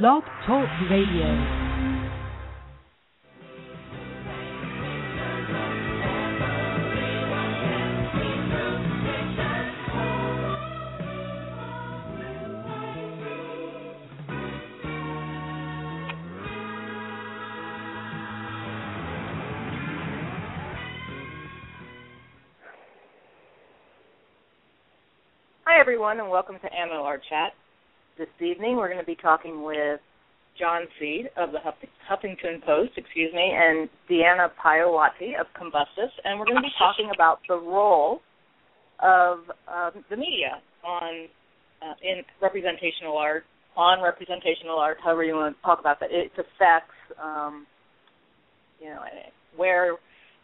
Blog Talk Radio. Hi, everyone, and welcome to Amilar Chat. This evening, we're going to be talking with John Seed of the Huff- Huffington Post, excuse me, and Deanna Paiawati of Combustus, and we're going to be talking about the role of um, the media on uh, in representational art, on representational art, however you want to talk about that. Its effects, um, you know, where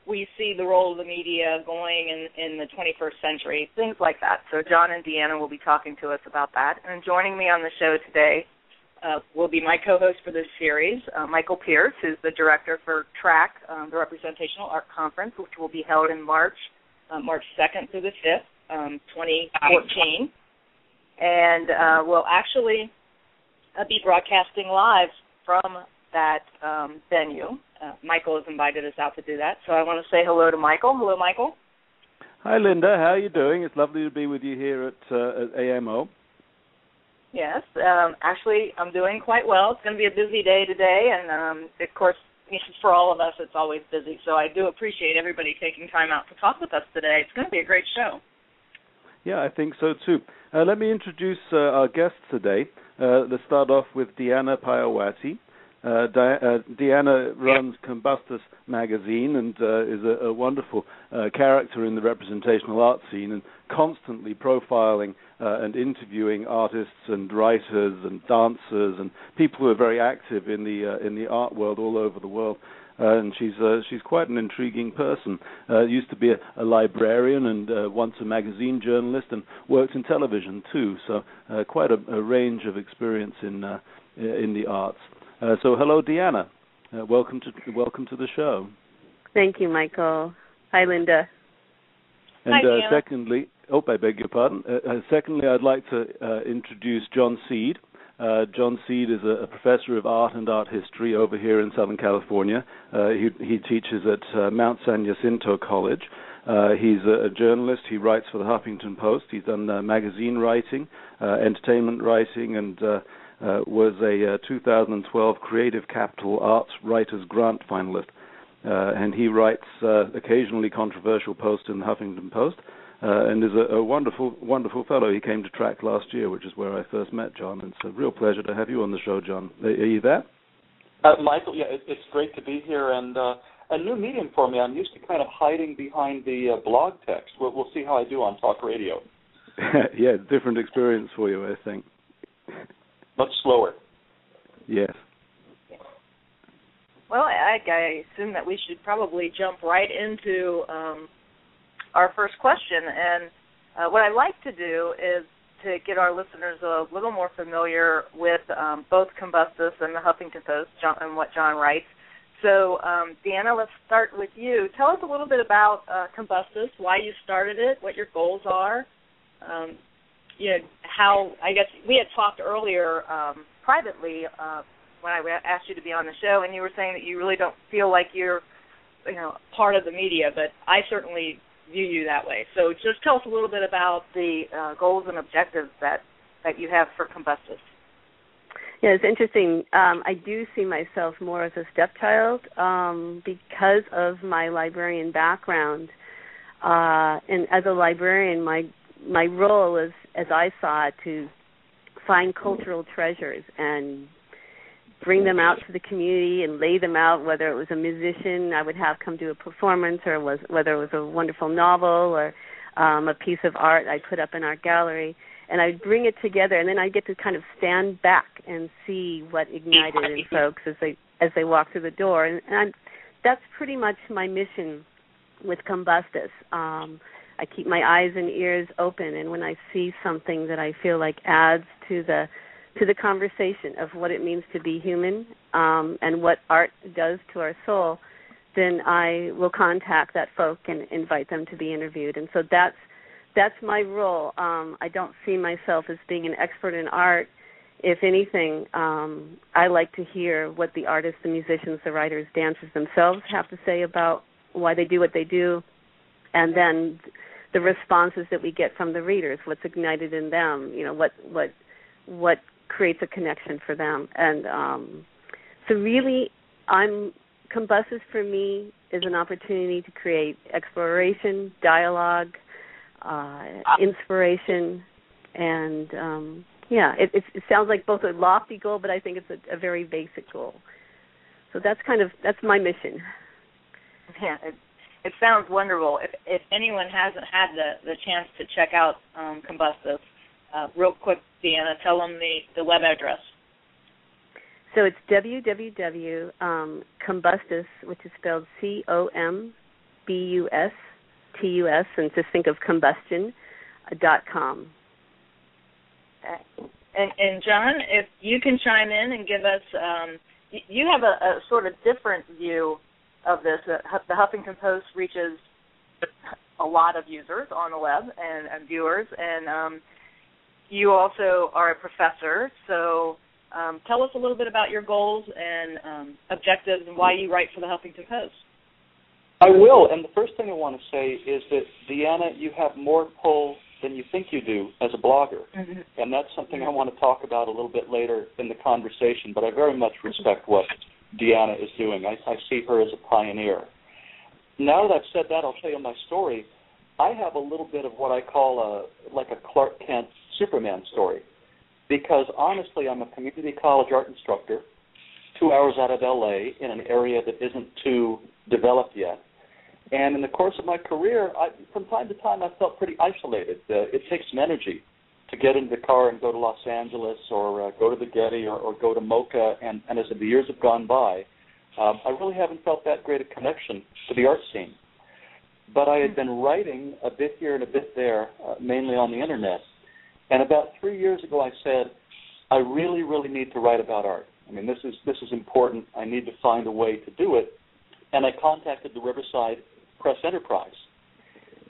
we see the role of the media going in, in the 21st century, things like that. So John and Deanna will be talking to us about that. And joining me on the show today uh, will be my co-host for this series, uh, Michael Pierce, who's the director for TRAC, um, the Representational Art Conference, which will be held in March, uh, March 2nd through the 5th, um, 2014. And uh, we'll actually uh, be broadcasting live from that um, venue. Uh, Michael has invited us out to do that, so I want to say hello to Michael. Hello, Michael. Hi, Linda. How are you doing? It's lovely to be with you here at, uh, at AMO. Yes, um, actually, I'm doing quite well. It's going to be a busy day today, and um, of course, for all of us, it's always busy. So I do appreciate everybody taking time out to talk with us today. It's going to be a great show. Yeah, I think so too. Uh, let me introduce uh, our guests today. Uh, let's start off with Deanna Paiawati. Uh, Di- uh, Deanna runs Combustus magazine and uh, is a, a wonderful uh, character in the representational art scene and constantly profiling uh, and interviewing artists and writers and dancers and people who are very active in the uh, in the art world all over the world. and she's she's quite an intriguing person. used to be a, a librarian and once a magazine journalist and worked in television too. So quite a, a, range of experience in in the arts. Uh, so, hello, Deanna. Uh, welcome to welcome to the show. Thank you, Michael. Hi, Linda. And Hi, uh, secondly, oh, I beg your pardon. Uh, uh, secondly, I'd like to uh, introduce John Seed. John Seed is a, a, professor of art and art history over here in Southern California. he, he teaches at Mount San Jacinto College. he's a, a, journalist. He writes for the Huffington Post. He's done magazine writing, entertainment writing, and uh, was a uh, 2012 Creative Capital Arts Writers Grant finalist. Uh, and he writes uh, occasionally controversial posts in the Huffington Post, uh, and is a, a, wonderful, wonderful fellow. He came to TRAC last year, which is where I first met John. And it's a real pleasure to have you on the show, John. Are, are you there? Michael, yeah, it, it's great to be here, and a new medium for me. I'm used to kind of hiding behind the blog text. We'll, we'll see how I do on talk radio. yeah, different experience for you, I think much slower. Yes. Well, I, I assume that we should probably jump right into um, our first question. And uh, what I like to do is to get our listeners a little more familiar with um, both Combustus and the Huffington Post John, and what John writes. So, um, Deanna, let's start with you. Tell us a little bit about uh, Combustus, why you started it, what your goals are, um, you know how I guess we had talked earlier um, privately uh, when I asked you to be on the show, and you were saying that you really don't feel like you're you know part of the media, but I certainly view you that way. So just tell us a little bit about the uh, goals and objectives that that you have for Combustus. Yeah, it's interesting. Um, I do see myself more as a stepchild um, because of my librarian background. Uh, and as a librarian, my my role is, as I saw it, to find cultural treasures and bring them out to the community and lay them out. Whether it was a musician I would have come to a performance, or was whether it was a wonderful novel or um, a piece of art I put up in our gallery, and I'd bring it together, and then I'd get to kind of stand back and see what ignited in folks as they as they walk through the door, and, and I'm, that's pretty much my mission with Combustus. Um, I keep my eyes and ears open, and when I see something that I feel like adds to the to the conversation of what it means to be human um, and what art does to our soul, then I will contact that folk and invite them to be interviewed. And so that's that's my role. Um, I don't see myself as being an expert in art if anything, um, I like to hear what the artists, the musicians, the writers, dancers themselves have to say about why they do what they do, and then the responses that we get from the readers, what's ignited in them, you know, what what what creates a connection for them, and um, so really, I'm Combustus for me is an opportunity to create exploration, dialogue, uh, inspiration, and um, yeah, it, it, it sounds like both a lofty goal, but I think it's a, a very basic goal. So that's kind of that's my mission. Yeah, it, sounds wonderful. If if anyone hasn't had the the chance to check out um, Combustus, uh, real quick, Deanna, tell them the the web address. So it's www um, combustus, which is spelled C O M B U S T U S, and just think of combustion uh, dot com. And, and John, if you can chime in and give us, um, you have a, a sort of different view of this. The Huffington Post reaches a lot of users on the web and, and viewers, and um, you also are a professor. So um, tell us a little bit about your goals and um, objectives and why you write for the Huffington Post. I will, and the first thing I want to say is that Deanna, you have more pull than you think you do as a blogger. Mm-hmm. And that's something I want to talk about a little bit later in the conversation, but I very much respect what Deanna is doing. I, I see her as a pioneer. Now that I've said that, I'll tell you my story. I have a little bit of what I call a like a Clark Kent Superman story, because honestly, I'm a community college art instructor, two hours out of LA in an area that isn't too developed yet, and in the course of my career, I, from time to time, I felt pretty isolated. Uh, it takes some energy to get into the car and go to Los Angeles or uh, go to the Getty or, or go to MoCA. And, and as the years have gone by, um, I really haven't felt that great a connection to the art scene. But I had been writing a bit here and a bit there, uh, mainly on the internet. And about three years ago, I said, I really, really need to write about art. I mean, this is this is important. I need to find a way to do it. And I contacted the Riverside Press Enterprise.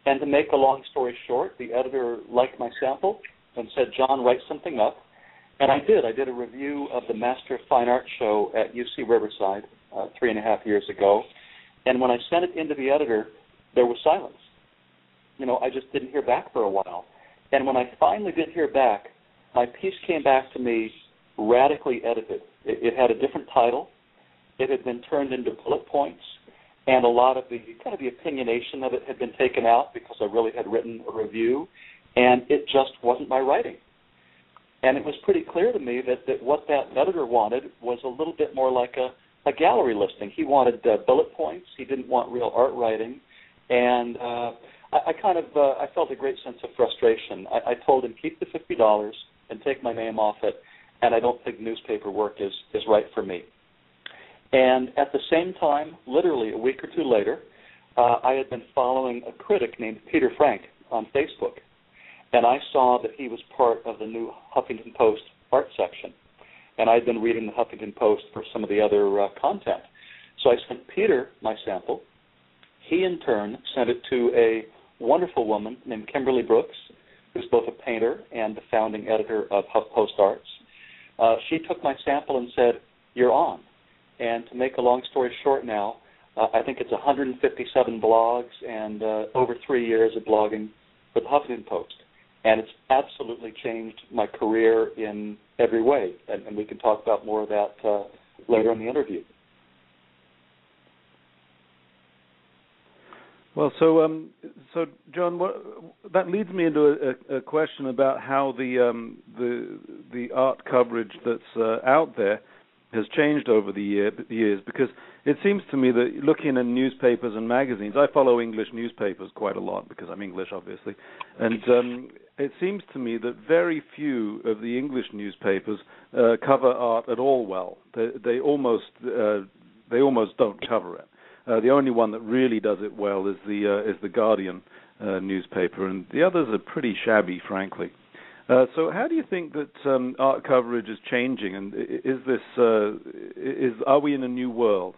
And to make a long story short, the editor liked my sample and said, John, write something up. And I did. I did a review of the Master of Fine Art show at UC Riverside uh, three and a half years ago. And when I sent it into the editor, there was silence. You know, I just didn't hear back for a while. And when I finally did hear back, my piece came back to me radically edited. It, it had a different title. It had been turned into bullet points and a lot of the kind of the opinionation of it had been taken out because I really had written a review, and it just wasn't my writing. And it was pretty clear to me that, that what that editor wanted was a little bit more like a, a gallery listing. He wanted uh, bullet points. He didn't want real art writing, and uh, I, I kind of uh, I felt a great sense of frustration. I, I told him keep the fifty dollars and take my name off it, and I don't think newspaper work is is right for me. And at the same time, literally a week or two later, uh, I had been following a critic named Peter Frank on Facebook, and I saw that he was part of the new Huffington Post art section, and I'd been reading the Huffington Post for some of the other uh, content. So I sent Peter my sample. He in turn sent it to a wonderful woman named Kimberly Brooks, who's both a painter and the founding editor of HuffPost Arts. Uh, she took my sample and said, "You're on." And to make a long story short now, uh, I think it's 157 blogs and uh, over three years of blogging for the Huffington Post. And it's absolutely changed my career in every way. And, and we can talk about more of that uh, later in the interview. Well, so um, so John, what, that leads me into a, a, question about how the um, the the art coverage that's uh, out there has changed over the year, years because it seems to me that looking in newspapers and magazines, I follow English newspapers quite a lot because I'm English, obviously, and um, it seems to me that very few of the English newspapers uh, cover art at all well. They, they almost uh, they almost don't cover it. Uh, the only one that really does it well is the uh, is the Guardian uh, newspaper, and the others are pretty shabby, frankly. Uh, so, how do you think that um, art coverage is changing, and is this is are we in a new world?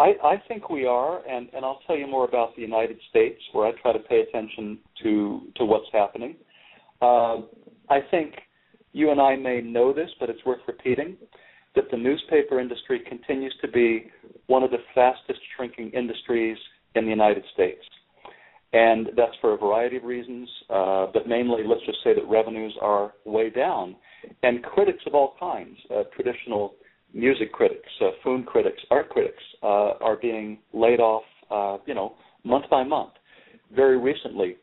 I, I think we are, and, and I'll tell you more about the United States, where I try to pay attention to to what's happening. Uh, I think you and I may know this, but it's worth repeating that the newspaper industry continues to be one of the fastest shrinking industries in the United States. And that's for a variety of reasons, uh, but mainly, let's just say that revenues are way down. And critics of all kinds, uh, traditional music critics, uh, film critics, art critics, uh, are being laid off, uh, you know, month by month. Very recently,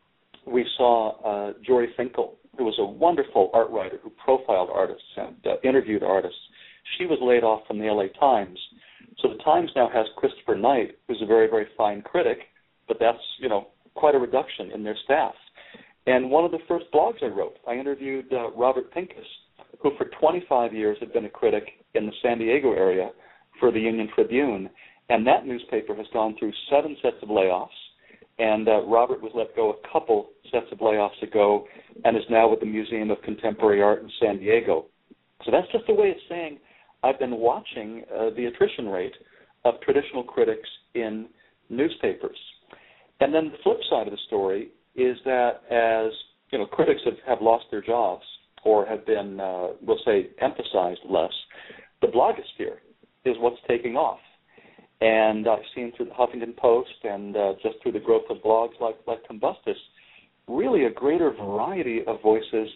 we saw uh, Jori Finkel, who was a wonderful art writer who profiled artists and uh, interviewed artists. She was laid off from the LA Times. So the Times now has Christopher Knight, who's a very, very fine critic, but that's, you know, quite a reduction in their staff. And one of the first blogs I wrote, I interviewed uh, Robert Pincus, who for 25 years had been a critic in the San Diego area for the Union Tribune. And that newspaper has gone through seven sets of layoffs. And uh, Robert was let go a couple sets of layoffs ago and is now with the Museum of Contemporary Art in San Diego. So that's just a way of saying I've been watching uh, the attrition rate of traditional critics in newspapers. And then the flip side of the story is that as you know, critics have, have lost their jobs or have been, uh, we'll say, emphasized less. The blogosphere is what's taking off. And I've seen through the Huffington Post and uh, just through the growth of blogs like, like Combustus, really a greater variety of voices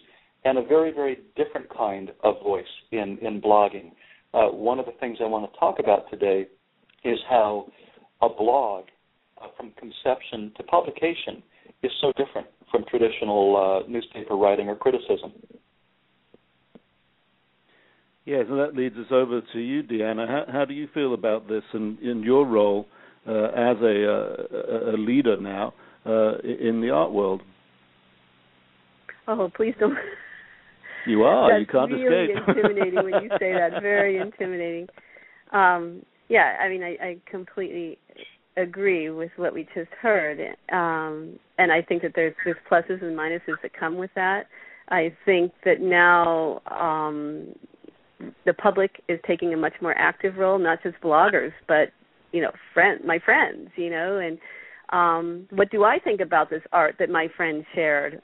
and a very, very different kind of voice in, in blogging. Uh, one of the things I want to talk about today is how a blog uh, from conception to publication is so different from traditional uh, newspaper writing or criticism. Yes, and that leads us over to you, Deanna. How, how do you feel about this and in your role uh, as a, uh, a, leader now uh, in the art world? Oh, please don't. You are. That's you can't really escape. intimidating when you say that. Very intimidating. Um, yeah, I mean, I, I completely agree with what we just heard, um, and I think that there's there's pluses and minuses that come with that. I think that now um, the public is taking a much more active role, not just bloggers, but you know, friend, my friends, you know, and um, what do I think about this art that my friend shared?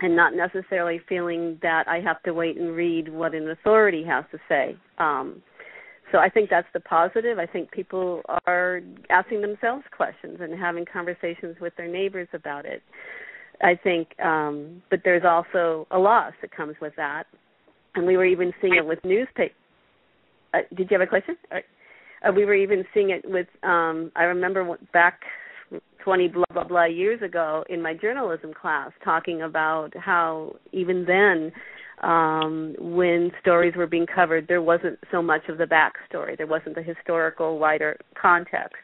And not necessarily feeling that I have to wait and read what an authority has to say. Um, so I think that's the positive. I think people are asking themselves questions and having conversations with their neighbors about it. I think, um, but there's also a loss that comes with that and we were even seeing it with newspaper. Uh, did you have a question? Uh, we were even seeing it with. Um, I remember back 20 blah blah blah years ago in my journalism class talking about how even then um when stories were being covered there wasn't so much of the backstory there wasn't the historical wider context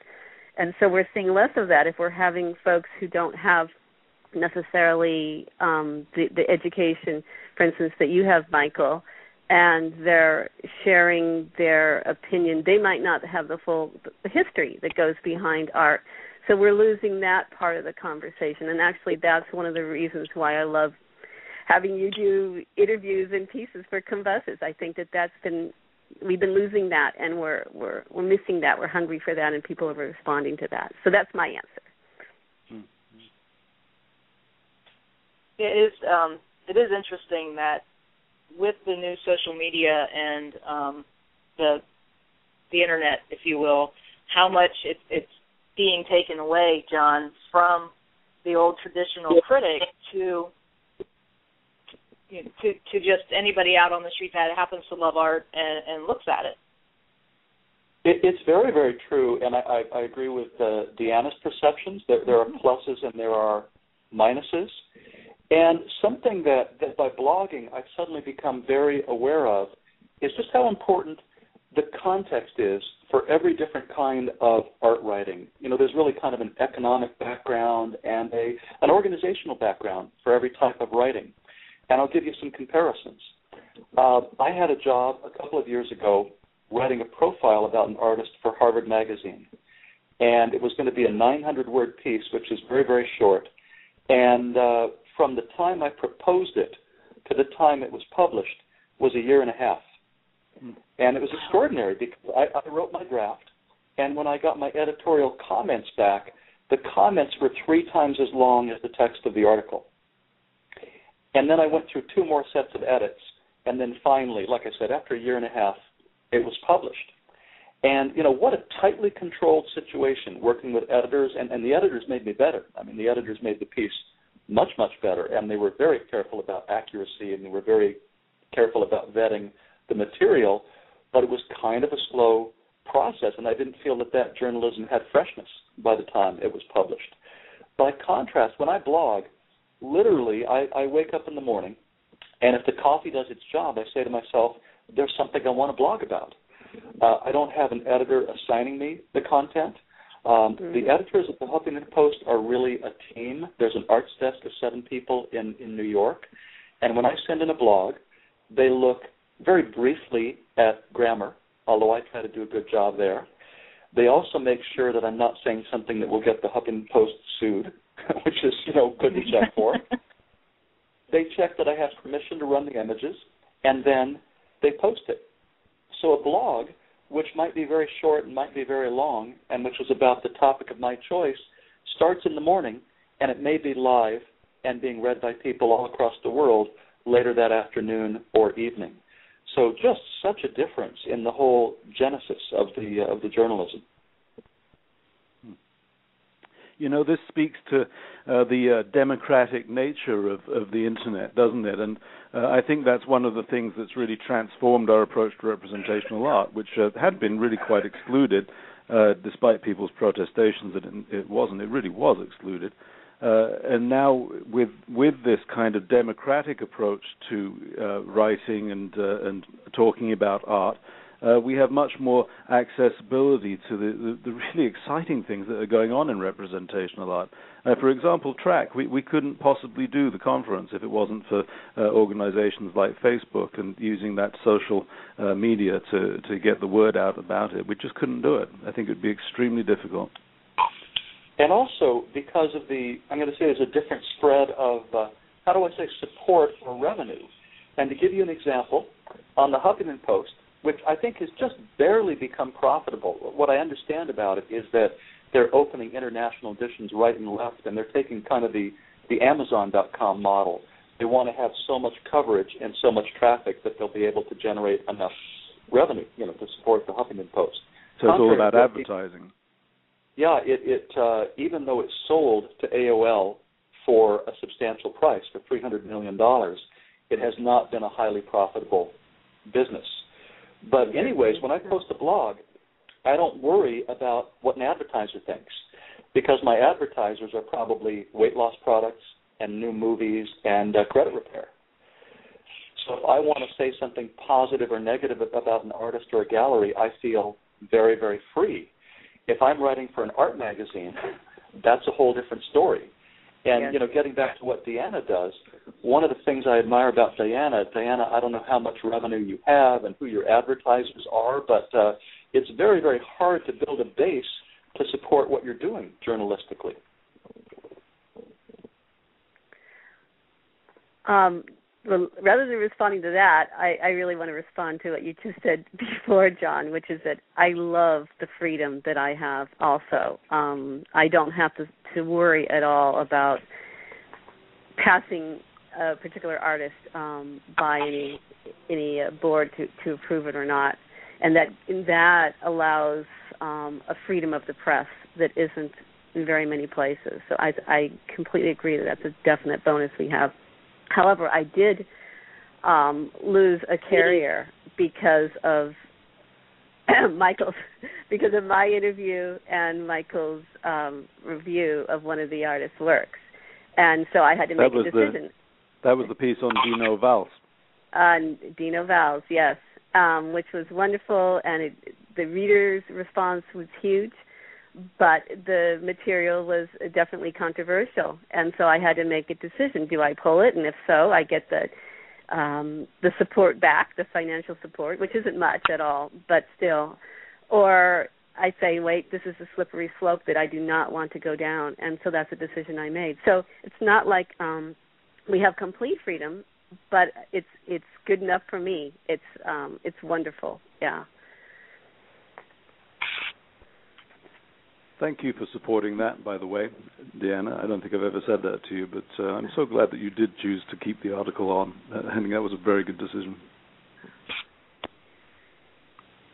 and so we're seeing less of that if we're having folks who don't have necessarily um the the education for instance, that you have, Michael, and they're sharing their opinion. They might not have the full history that goes behind art. So we're losing that part of the conversation. And actually, that's one of the reasons why I love having you do interviews and pieces for Combustus. I think that that's been we've been losing that, and we're we're we're missing that. We're hungry for that, and people are responding to that. So that's my answer. Mm-hmm. It is um, it is interesting that with the new social media and um, the the internet, if you will, how much it, it's being taken away, John, from the old traditional critic to you know, to to just anybody out on the street that happens to love art and, and looks at it. it. It's very, very true, and I, I, I agree with uh, Deanna's perceptions. There, there are mm-hmm. pluses and there are minuses. And something that, that by blogging I've suddenly become very aware of is just how important the context is for every different kind of art writing. You know, there's really kind of an economic background and a an organizational background for every type of writing. And I'll give you some comparisons. Uh, I had a job a couple of years ago writing a profile about an artist for Harvard Magazine. And it was going to be a 900 word piece, which is very, very short. And uh, from the time I proposed it to the time it was published was a year and a half. Hmm. And it was extraordinary because I, I wrote my draft, and when I got my editorial comments back, the comments were three times as long as the text of the article. And then I went through two more sets of edits, and then finally, like I said, after a year and a half, it was published. And you know what a tightly controlled situation working with editors, and, and the editors made me better. I mean, the editors made the piece much much better, and they were very careful about accuracy, and they were very careful about vetting the material. But it was kind of a slow process, and I didn't feel that that journalism had freshness by the time it was published. By contrast, when I blog, literally, I, I wake up in the morning, and if the coffee does its job, I say to myself, "There's something I want to blog about." Uh, I don't have an editor assigning me the content. Um, mm-hmm. The editors at the Huffington Post are really a team. There's an arts desk of seven people in, in New York. And when I send in a blog, they look very briefly at grammar, although I try to do a good job there. They also make sure that I'm not saying something that will get the Huffington Post sued, which is, you know, good to check for. they check that I have permission to run the images, and then they post it. So a blog, which might be very short and might be very long, and which is about the topic of my choice, starts in the morning, and it may be live and being read by people all across the world later that afternoon or evening. So just such a difference in the whole genesis of the uh, of the journalism. You know, this speaks to uh, the uh, democratic nature of, of the internet, doesn't it? And uh, I think that's one of the things that's really transformed our approach to representational art, which uh, had been really quite excluded, uh, despite people's protestations that it, it, wasn't. It really was excluded. Uh, and now, with with this kind of democratic approach to writing and and talking about art, uh, we have much more accessibility to the, the, the, really exciting things that are going on in representational art. Uh, for example, TRAC, we, we couldn't possibly do the conference if it wasn't for uh, organizations like Facebook and using that social uh, media to, to get the word out about it. We just couldn't do it. I think it would be extremely difficult. And also because of the, I'm going to say there's a different spread of, uh, how do I say, support or revenue. And to give you an example, on the Huffington Post, which I think has just barely become profitable. What I understand about it is that they're opening international editions right and left, and they're taking kind of the the Amazon.com model. They want to have so much coverage and so much traffic that they'll be able to generate enough revenue, you know, to support the Huffington Post. So it's all about advertising. yeah, it, it uh, even though it's sold to AOL for a substantial price for three hundred million dollars, it has not been a highly profitable business. But anyways, when I post a blog, I don't worry about what an advertiser thinks because my advertisers are probably weight loss products and new movies and uh, credit repair. So if I want to say something positive or negative about an artist or a gallery, I feel very, very free. If I'm writing for an art magazine, that's a whole different story. And yes. you know, getting back to what Diana does, one of the things I admire about Diana, Diana, I don't know how much revenue you have and who your advertisers are, but uh, it's very, very hard to build a base to support what you're doing journalistically. Um, rather than responding to that, I, I really want to respond to what you just said before, John, which is that I love the freedom that I have. Also, um, I don't have to to worry at all about passing a particular artist um, by any any uh, board to to approve it or not, and that that allows um, a freedom of the press that isn't in very many places. So I I completely agree that that's a definite bonus we have However, I did um, lose a carrier because of Michael's because of my interview and Michael's um, review of one of the artist's works, and so I had to make a decision. The, that was the piece on Dino Valls. On Dino Valls, yes, um, which was wonderful, and it, the reader's response was huge but the material was definitely controversial, and so I had to make a decision: do I pull it, and if so, I get the um, the support back, the financial support, which isn't much at all, but still, or I say, wait, this is a slippery slope that I do not want to go down, and so that's a decision I made. So it's not like um, we have complete freedom, but it's it's good enough for me. It's um, it's wonderful, yeah. Thank you for supporting that, by the way, Deanna. I don't think I've ever said that to you, but uh, I'm so glad that you did choose to keep the article on. Uh, I think that was a very good decision.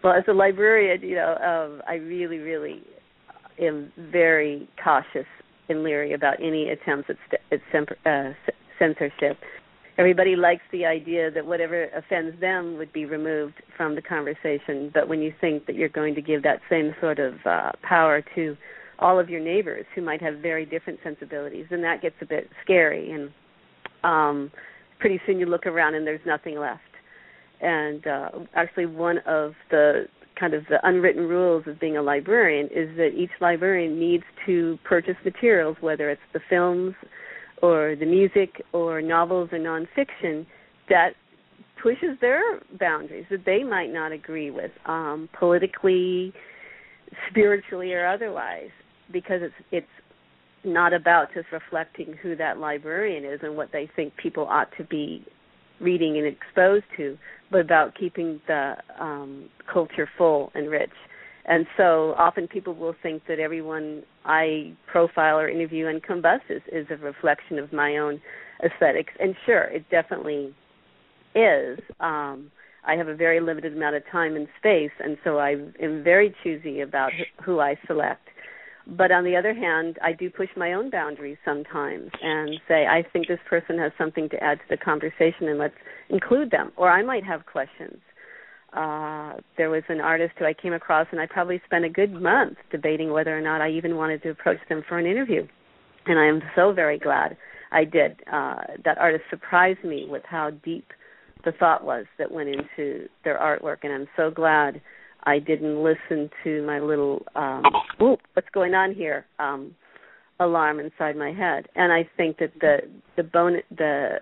Well, as a librarian, you know, um, I really, really am very cautious and leery about any attempts at, st- at sem- uh, censorship. Everybody likes the idea that whatever offends them would be removed from the conversation, but when you think that you're going to give that same sort of uh, power to all of your neighbors who might have very different sensibilities, then that gets a bit scary. And um, pretty soon you look around and there's nothing left. And uh, actually, one of the kind of the unwritten rules of being a librarian is that each librarian needs to purchase materials, whether it's the films or the music or novels or nonfiction, that pushes their boundaries that they might not agree with um, politically, spiritually, or otherwise, because it's it's not about just reflecting who that librarian is and what they think people ought to be reading and exposed to, but about keeping the um, culture full and rich. And so often people will think that everyone I profile or interview and Combustus, is a reflection of my own aesthetics. And sure, it definitely is. Um, I have a very limited amount of time and space, and so I am very choosy about who I select. But on the other hand, I do push my own boundaries sometimes and say, I think this person has something to add to the conversation and let's include them. Or I might have questions. Uh, there was an artist who I came across, and I probably spent a good month debating whether or not I even wanted to approach them for an interview. And I am so very glad I did. Uh, that artist surprised me with how deep the thought was that went into their artwork, and I'm so glad I didn't listen to my little um whoop, what's going on here um alarm inside my head. And I think that the the bone the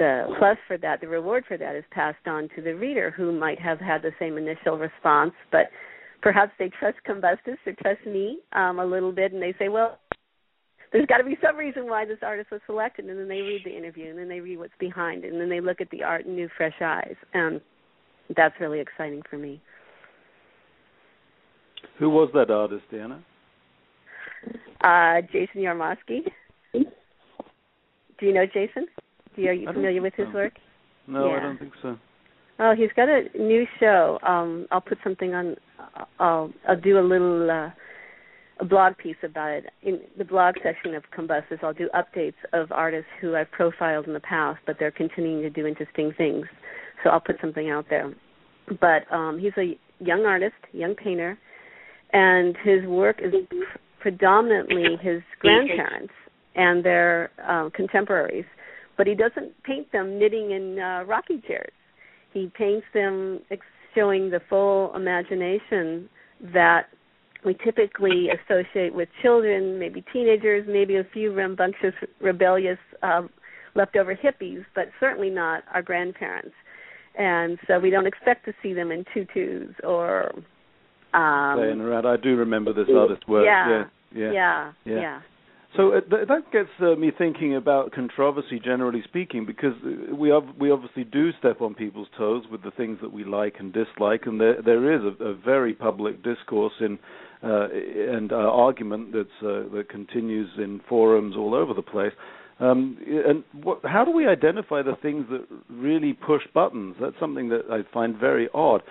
the plus for that, the reward for that is passed on to the reader who might have had the same initial response, but perhaps they trust Combustus or trust me um, a little bit, and they say, well, there's got to be some reason why this artist was selected, and then they read the interview, and then they read what's behind it, and then they look at the art in new, fresh eyes, and that's really exciting for me. Who was that artist, Diana? Uh, Jason Yarmosky. Do you know Jason? Do you, are you familiar with his so. work? No, yeah. I don't think so. Oh, he's got a new show. Um, I'll put something on. I'll I'll do a little uh, a blog piece about it in the blog section of Combustus. I'll do updates of artists who I've profiled in the past, but they're continuing to do interesting things. So I'll put something out there. But um, he's a young artist, young painter and his work is predominantly his grandparents and their uh, contemporaries. But he doesn't paint them knitting in uh, rocking chairs. He paints them ex- showing the full imagination that we typically associate with children, maybe teenagers, maybe a few rambunctious, rebellious, uh, leftover hippies, but certainly not our grandparents. And so we don't expect to see them in tutus or um, playing around. I do remember this artist's work. Yeah, yeah, yeah, yeah. yeah. So uh, th- that gets uh, me thinking about controversy, generally speaking, because uh, we ov- we obviously do step on people's toes with the things that we like and dislike, and there there is a, a very public discourse in uh, and uh, argument that's uh, that continues in forums all over the place um, and what, how do we identify the things that really push buttons? That's something that I find very odd.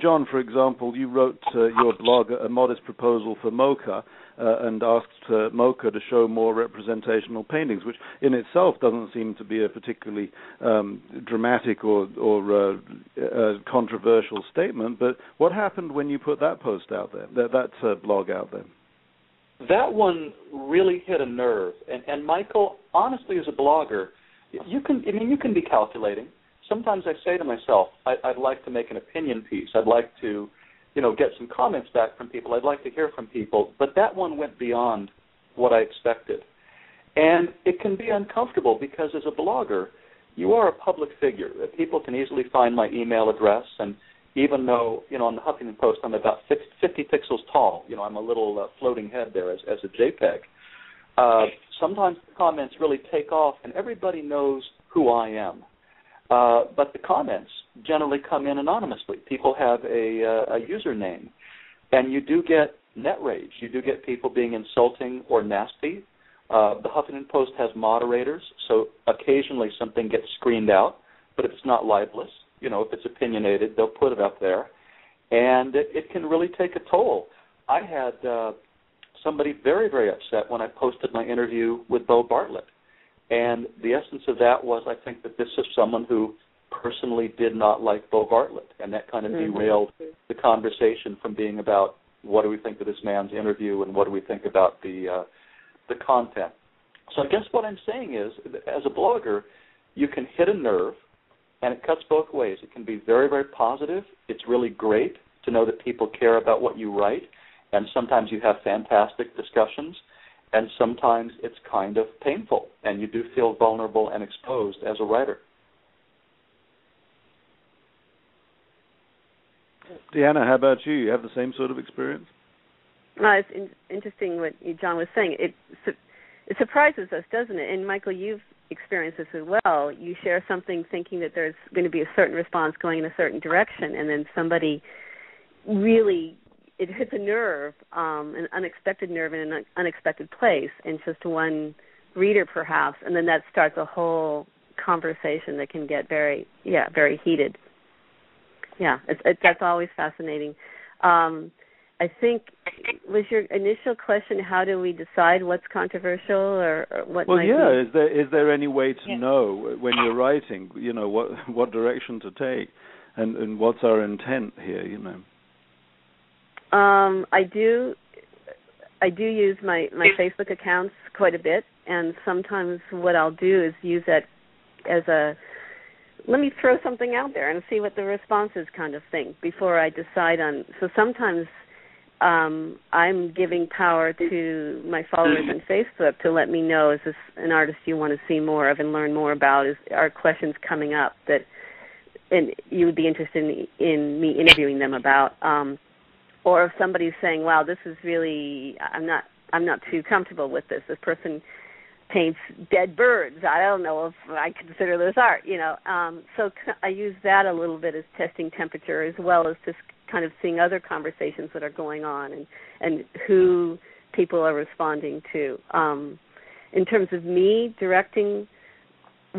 John, for example, you wrote your blog a modest proposal for MoCA uh, and asked uh, MoCA to show more representational paintings, which in itself doesn't seem to be a particularly um, dramatic or, or uh, controversial statement. But what happened when you put that post out there, that, that uh, blog out there? that one really hit a nerve. And, and Michael, honestly, as a blogger, you can I mean you can be calculating. Sometimes I say to myself, I, I'd like to make an opinion piece. I'd like to, you know, get some comments back from people. I'd like to hear from people. But that one went beyond what I expected, and it can be uncomfortable because as a blogger, you are a public figure. People can easily find my email address and even though you know on the Huffington Post I'm about 50 pixels tall. You know I'm a little uh, floating head there as as a JPEG. Uh, sometimes the comments really take off, and everybody knows who I am. Uh, but the comments generally come in anonymously. People have a, uh, a username, and you do get net rage. You do get people being insulting or nasty. Uh, the Huffington Post has moderators, so occasionally something gets screened out, but if it's not libelous, you know, if it's opinionated, they'll put it up there. and it, it can really take a toll. I had uh, somebody very very upset when I posted my interview with Bo Bartlett, and the essence of that was I think that this is someone who personally did not like Bo Bartlett, and that kind of mm-hmm. derailed the conversation from being about what do we think of this man's interview and what do we think about the uh, the content. So I guess what I'm saying is, as a blogger, you can hit a nerve, and it cuts both ways. It can be very very positive. It's really great to know that people care about what you write, and sometimes you have fantastic discussions. And sometimes it's kind of painful, and you do feel vulnerable and exposed as a writer. Deanna, how about you? You have the same sort of experience? Uh, it's in- interesting what John was saying. It su- it surprises us, doesn't it? And Michael, you've experienced this as well. You share something thinking that there's going to be a certain response going in a certain direction, and then somebody really it hits a nerve, um, an unexpected nerve in an unexpected place, in just one reader perhaps, and then that starts a whole conversation that can get very yeah very heated yeah, it's, it's that's always fascinating. Um, I think was your initial question how do we decide what's controversial or, or what well yeah be? is there is there any way to yeah. know when you're writing you know what what direction to take and and what's our intent here you know um i do i do use my my facebook accounts quite a bit and sometimes what i'll do is use that as a let me throw something out there and see what the response is kind of thing before I decide on so sometimes um I'm giving power to my followers on Facebook to let me know is this an artist you want to see more of and learn more about? Is are questions coming up that and you would be interested in, in me interviewing them about? Um or if somebody's saying wow this is really I'm not I'm not too comfortable with this this person paints dead birds. I don't know if I consider this art, you know. Um, so I use that a little bit as testing temperature, as well as just kind of seeing other conversations that are going on and and who people are responding to. Um, in terms of me directing,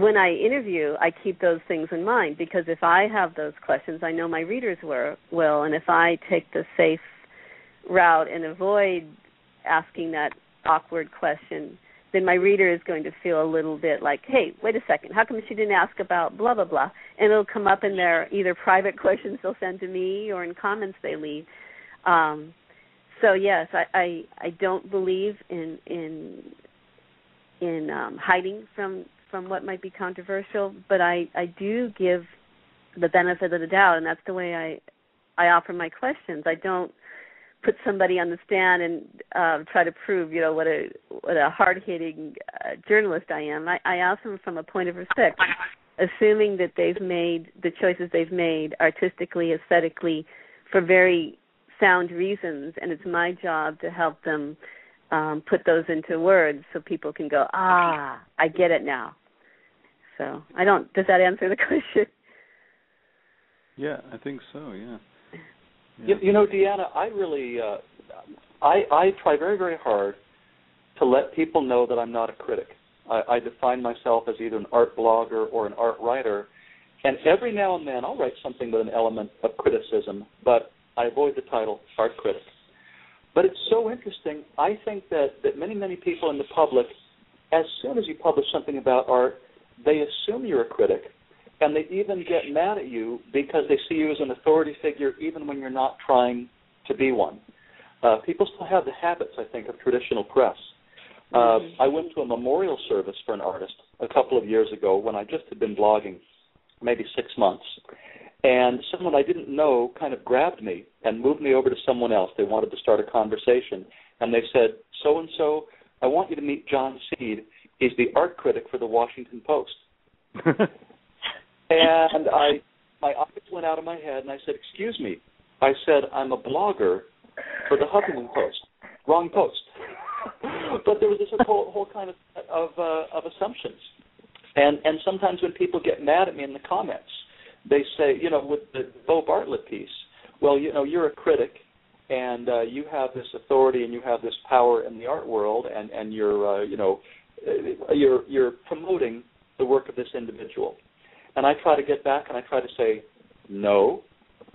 when I interview, I keep those things in mind because if I have those questions, I know my readers were, will, and if I take the safe route and avoid asking that awkward question then my reader is going to feel a little bit like, hey, wait a second, how come she didn't ask about blah blah blah? And it'll come up in their either private questions they'll send to me or in comments they leave. Um, so yes, I, I I don't believe in in in um, hiding from from what might be controversial, but I I do give the benefit of the doubt, and that's the way I I offer my questions. I don't put somebody on the stand and uh, try to prove, you know, what a what a hard hitting uh, journalist I am. I, I ask them from a point of respect, assuming that they've made the choices they've made artistically, aesthetically, for very sound reasons, and it's my job to help them um, put those into words so people can go, ah, I get it now. So I don't. Does that answer the question? Yeah, I think so. Yeah. You, you know, Deanna, I really, uh, I I try very very hard to let people know that I'm not a critic. I, I define myself as either an art blogger or an art writer, and every now and then I'll write something with an element of criticism, but I avoid the title art critic. But it's so interesting. I think that that many many people in the public, as soon as you publish something about art, they assume you're a critic and they even get mad at you because they see you as an authority figure even when you're not trying to be one. Uh, people still have the habits, I think, of traditional press. Uh, mm-hmm. I went to a memorial service for an artist a couple of years ago when I just had been blogging, maybe six months, and someone I didn't know kind of grabbed me and moved me over to someone else. They wanted to start a conversation, and they said, "So and so, I want you to meet John Seed. He's the art critic for the Washington Post." And I, my eyes went out of my head, and I said, "Excuse me." I said, "I'm a blogger for the Huffington Post." Wrong post. but there was this whole, whole kind of of, uh, of assumptions, and and sometimes when people get mad at me in the comments, they say, you know, with the Bo Bartlett piece, well, you know, you're a critic, and uh, you have this authority and you have this power in the art world, and and you're, uh, you know, you're you're promoting the work of this individual. And I try to get back and I try to say, no,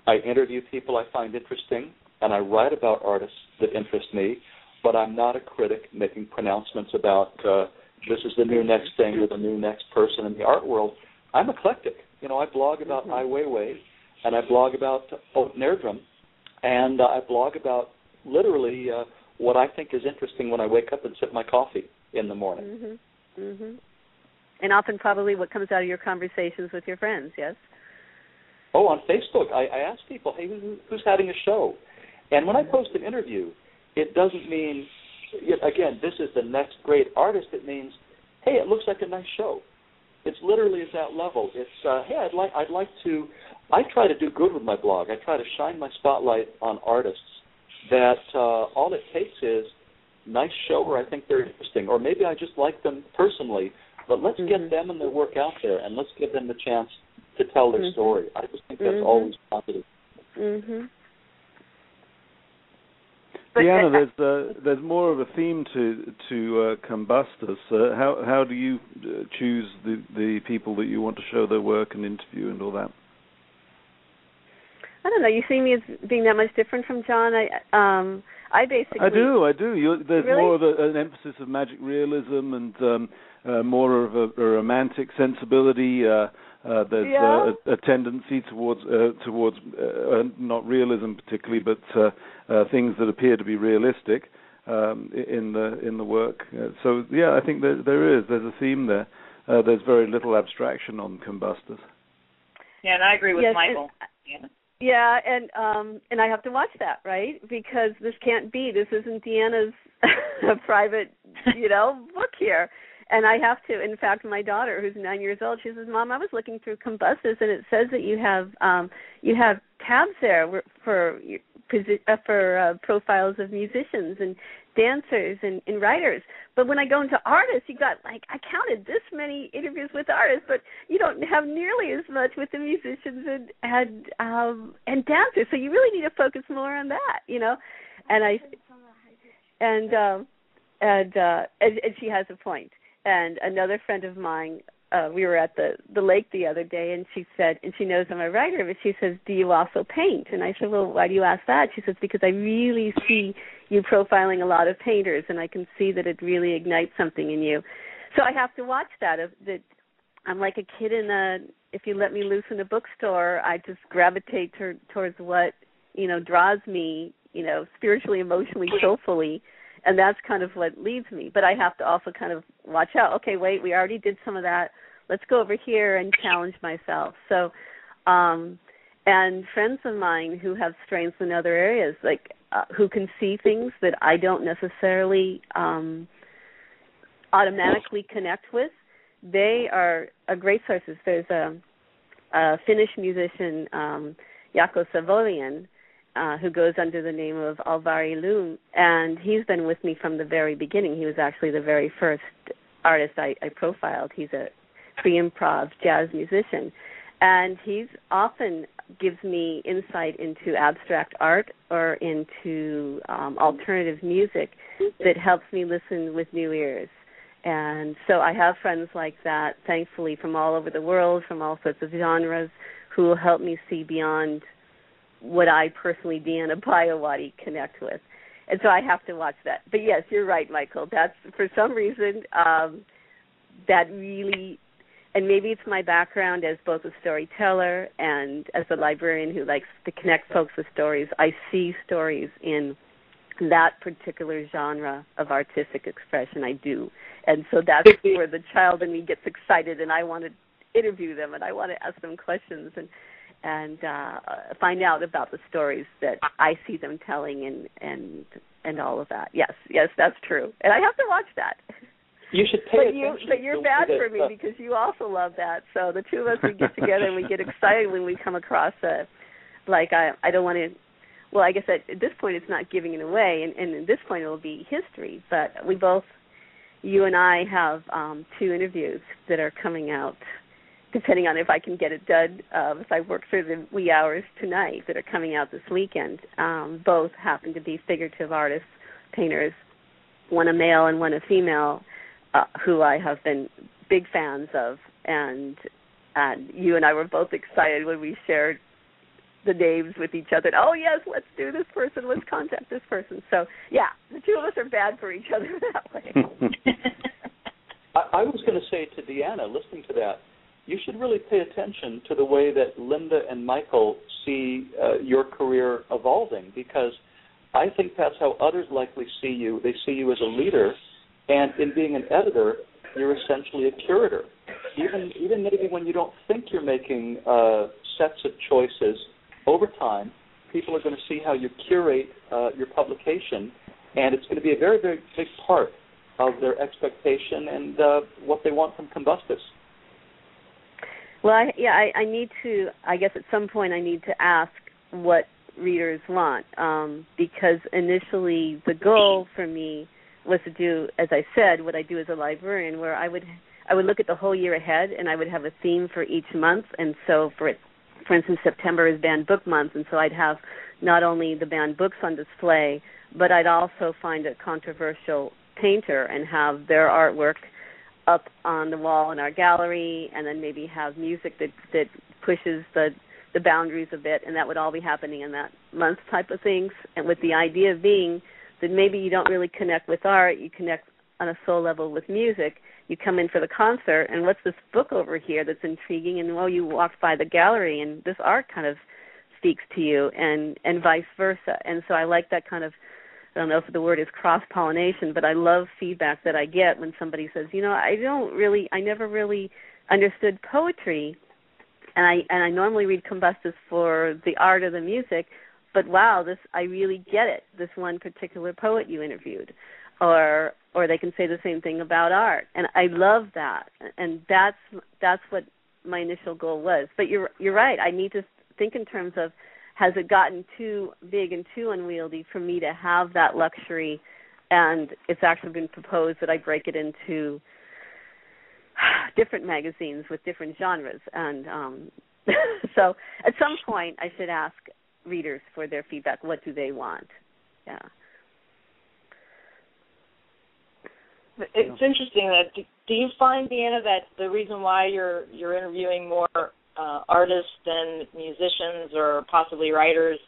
I interview people I find interesting, and I write about artists that interest me. But I'm not a critic making pronouncements about uh, this is the new next thing or the new next person in the art world. I'm eclectic. You know, I blog about mm-hmm. Ai Weiwei, and I blog about Odd Nerdrum, and uh, I blog about literally uh, what I think is interesting when I wake up and sip my coffee in the morning. Mm-hmm. Mm-hmm. And often, probably, what comes out of your conversations with your friends. Yes. Oh, on Facebook, I, I ask people, "Hey, who, who's having a show?" And when I post an interview, it doesn't mean, again, this is the next great artist. It means, hey, it looks like a nice show. It's literally at that level. It's, uh, hey, I'd like, I'd like to. I try to do good with my blog. I try to shine my spotlight on artists that uh, all it takes is nice show where I think they're interesting, or maybe I just like them personally. But let's mm-hmm. get them and their work out there, and let's give them the chance to tell their mm-hmm. story. I just think that's mm-hmm. always positive. Mhm. Deanna, there's uh, there's more of a theme to to uh, Combustus. Uh, how how do you uh, choose the the people that you want to show their work and interview and all that? I don't know. You see me as being that much different from John. I um I basically I do I do. You, there's really? more of a, an emphasis of magic realism and um, uh, more of a, a romantic sensibility. Uh, uh, there's yeah. uh, a, a, tendency towards uh, towards uh, not realism particularly, but uh, uh, things that appear to be realistic um, in the in the work. so yeah, I think there there is there's a theme there. there's very little abstraction on combustus. Yeah, and I agree with yes, Michael. And, yeah. Yeah, and um and I have to watch that, right? Because this can't be. This isn't Deanna's private, you know, book here and I have to. In fact, my daughter, who's nine years old, she says, "Mom, I was looking through Combustus, and it says that you have um, you have tabs there for uh, for uh, profiles of musicians and dancers and, and writers. But when I go into artists, you got like I counted this many interviews with artists, but you don't have nearly as much with the musicians and and um, and dancers. So you really need to focus more on that, you know. And I and um, and uh, and, and she has a point. point and another friend of mine uh we were at the the lake the other day and she said and she knows I'm a writer but she says do you also paint? And I said well why do you ask that? She says because I really see you profiling a lot of painters and I can see that it really ignites something in you. So I have to watch that of that I'm like a kid in a if you let me loose in a bookstore I just gravitate to, towards what you know draws me you know spiritually emotionally soulfully and that's kind of what leads me. But i have to also kind of watch out. Okay wait we already did some of that. Let's go over here and challenge myself. So um and friends of mine who have strengths in other areas like uh, who can see things that i don't necessarily um automatically connect with they are a great sources. There's a, a finnish musician um Jaakko Savolainen uh, who goes under the name of Alvari Lume, and he's been with me from the very beginning. He was actually the very first artist I, I profiled. He's a free improv jazz musician, and he's often gives me insight into abstract art or into um, alternative music that helps me listen with new ears. And so I have friends like that, thankfully, from all over the world, from all sorts of genres, who will help me see beyond what I personally, Deanna Paiawati, connect with. And so I have to watch that. But yes, you're right, Michael. That's for some reason um, that really, and maybe it's my background as both a storyteller and as a librarian who likes to connect folks with stories. I see stories in that particular genre of artistic expression. I do, and so that's where the child in me gets excited, and I want to interview them and I want to ask them questions and and uh, find out about the stories that I see them telling and and and all of that. Yes, yes, that's true. And I have to watch that. You should pay but you, but you're bad for me because you also love that. So the two of us we get together and we get excited when we come across a like I I don't want to. Well, I guess at, at this point it's not giving it away, and, and at this point it will be history. But we both, you and I, have um, two interviews that are coming out depending on if I can get it done, um, if I work through the wee hours tonight that are coming out this weekend. Um, both happen to be figurative artists, painters, one a male and one a female, uh, who I have been big fans of, and and you and I were both excited when we shared the names with each other. Oh yes, let's do this person. Let's contact this person. So yeah, the two of us are bad for each other that way. I, I was going to say to Deanna, listening to that, you should really pay attention to the way that Linda and Michael see uh, your career evolving because I think that's how others likely see you. They see you as a leader, and in being an editor, you're essentially a curator. Even even maybe when you don't think you're making uh, sets of choices, over time, people are going to see how you curate uh, your publication, and it's going to be a very very big part of their expectation and uh, what they want from Combustus. Well, I, yeah, I, I need to. I guess at some point I need to ask what readers want, um, because initially the goal for me was to do, as I said, what I do as a librarian, where I would I would look at the whole year ahead, and I would have a theme for each month. And so, for for instance, September is banned book month, and so I'd have not only the banned books on display, but I'd also find a controversial painter and have their artwork up on the wall in our gallery, and then maybe have music that that pushes the the boundaries a bit, and that would all be happening in that month type of things. And with the idea being that maybe you don't really connect with art, you connect on a soul level with music. You come in for the concert, and what's this book over here that's intriguing? And well, you walk by the gallery, and this art kind of speaks to you, and and vice versa. And so I like that kind of I don't know if the word is cross pollination, but I love feedback that I get when somebody says, you know, I don't really, I never really understood poetry, and I and I normally read Combustus for the art of the music, but wow, this I really get it. This one particular poet you interviewed, or or they can say the same thing about art, and I love that, and that's that's what my initial goal was. But you're you're right. I need to think in terms of has it gotten too big and too unwieldy for me to have that luxury? And it's actually been proposed that I break it into different magazines with different genres. And um so at some point I should ask readers for their feedback. What do they want? Yeah. It's interesting that do you find Deanna that the reason why you're you're interviewing more uh, artists and musicians or possibly writers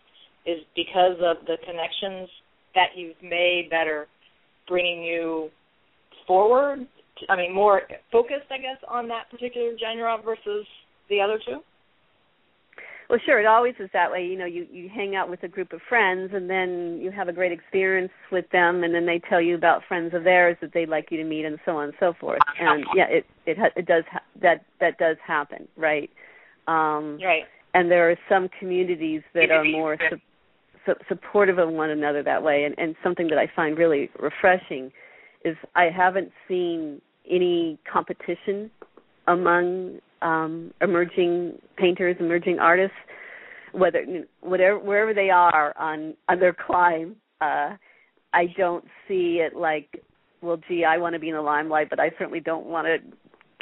is because of the connections that you've made that are bringing you forward. I mean, more focused, I guess, on that particular genre versus the other two. Well, sure. It always is that way. You know, you you hang out with a group of friends, and then you have a great experience with them, and then they tell you about friends of theirs that they'd like you to meet, and so on and so forth. And yeah, it it it does ha- that that does happen, right? Um, right. And there are some communities that are more su- su- supportive of one another that way. And, and something that I find really refreshing is I haven't seen any competition among um, emerging painters, emerging artists, whether whatever wherever they are on on their climb. Uh, I don't see it like, well, gee, I want to be in the limelight, but I certainly don't want to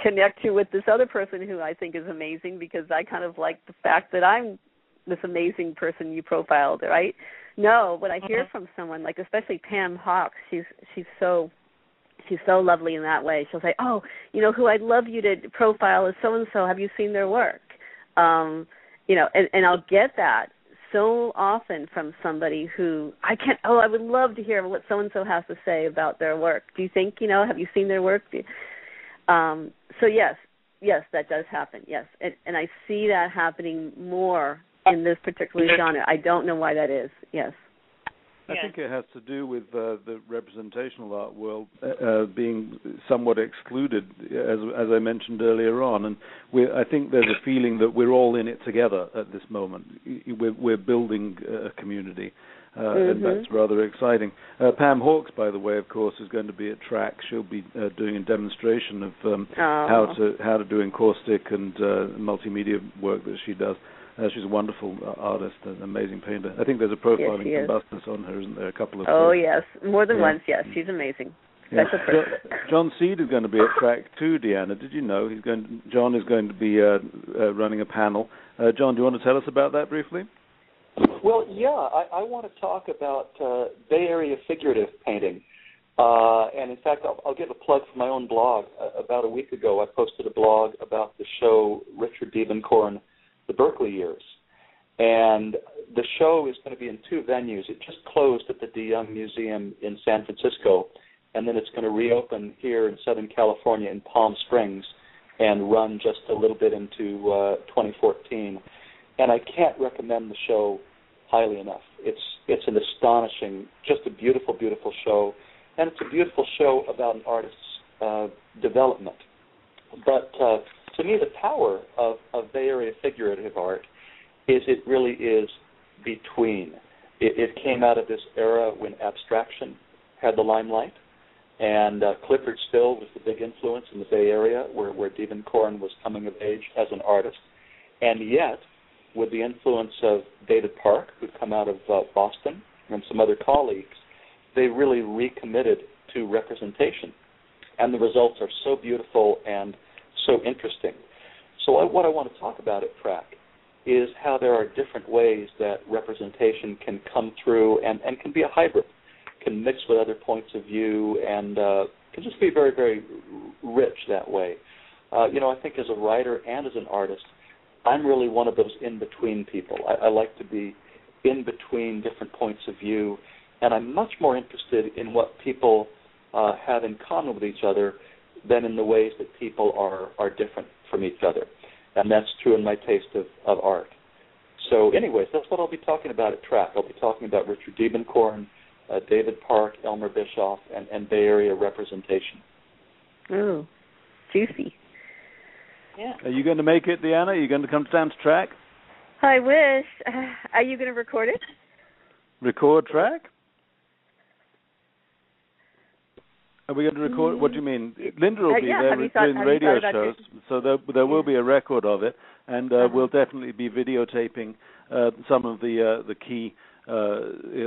connect you with this other person who I think is amazing because I kind of like the fact that I'm this amazing person you profiled, right? No, what I hear mm-hmm. from someone like especially Pam Hawks, she's she's so she's so lovely in that way. She'll say, "Oh, you know who I'd love you to profile is so and so. Have you seen their work?" Um, you know, and and I'll get that so often from somebody who I can't. Oh, I would love to hear what so and so has to say about their work. Do you think you know? Have you seen their work? You, um, so yes, yes, that does happen. Yes, and, and I see that happening more in this particular genre. I don't know why that is. Yes. I think it has to do with uh, the representational art world uh, uh, being somewhat excluded, as as I mentioned earlier on, and I think there's a feeling that we're all in it together at this moment. We're, we're building a community, uh, mm-hmm. and that's rather exciting. Uh, Pam Hawks, by the way, of course, is going to be at TRAC. She'll be uh, doing a demonstration of um, oh. how to how to do encaustic and uh, multimedia work that she does. Uh, she's a wonderful uh, artist, an amazing painter. I think there's a profile yes, in Combustus on her, isn't there? A couple of. Oh yes, more than yeah. once. Yes, she's amazing. Yeah. John Seed is going to be at TRAC too, Deanna. Did you know he's going? To, John is going to be uh, uh, running a panel. Uh, John, do you want to tell us about that briefly? Well, yeah, I, I want to talk about uh, Bay Area figurative painting. Uh, and in fact, I'll, I'll give a plug for my own blog. Uh, about a week ago, I posted a blog about the show Richard Diebenkorn, The Berkeley Years. And the show is going to be in two venues. It just closed at the De Young Museum in San Francisco, and then it's going to reopen here in Southern California in Palm Springs and run just a little bit into uh, 2014. And I can't recommend the show highly enough. It's it's an astonishing, just a beautiful, beautiful show, and it's a beautiful show about an artist's uh, development. But uh, to me, the power of, of Bay Area figurative art is it really is between. It, it came out of this era when abstraction had the limelight, and uh, Clyfford Still was the big influence in the Bay Area, where where Diebenkorn was coming of age as an artist, and yet with the influence of David Park, who'd come out of uh, Boston, and some other colleagues, they really recommitted to representation, and the results are so beautiful and so interesting. So I, what I want to talk about at TRAC is how there are different ways that representation can come through and, and can be a hybrid, can mix with other points of view, and uh, can just be very, very rich that way. Uh, you know, I think as a writer and as an artist, I'm really one of those in between people. I, I like to be in between different points of view, and I'm much more interested in what people uh, have in common with each other than in the ways that people are are different from each other, and that's true in my taste of, of art. So, anyways, that's what I'll be talking about at TRAC. I'll be talking about Richard Diebenkorn, uh, David Park, Elmer Bischoff, and, and Bay Area representation. Oh, juicy. Yeah. Are you going to make it, Deanna? Are you going to come down to TRAC? I wish. Uh, are you going to record it? Record TRAC? Are we going to record? What do you mean? Linda will Uh, be yeah, there doing thought- radio shows, so there there will Yeah. be a record of it, and uh, Uh-huh. we'll definitely be videotaping uh, some of the uh, the key uh,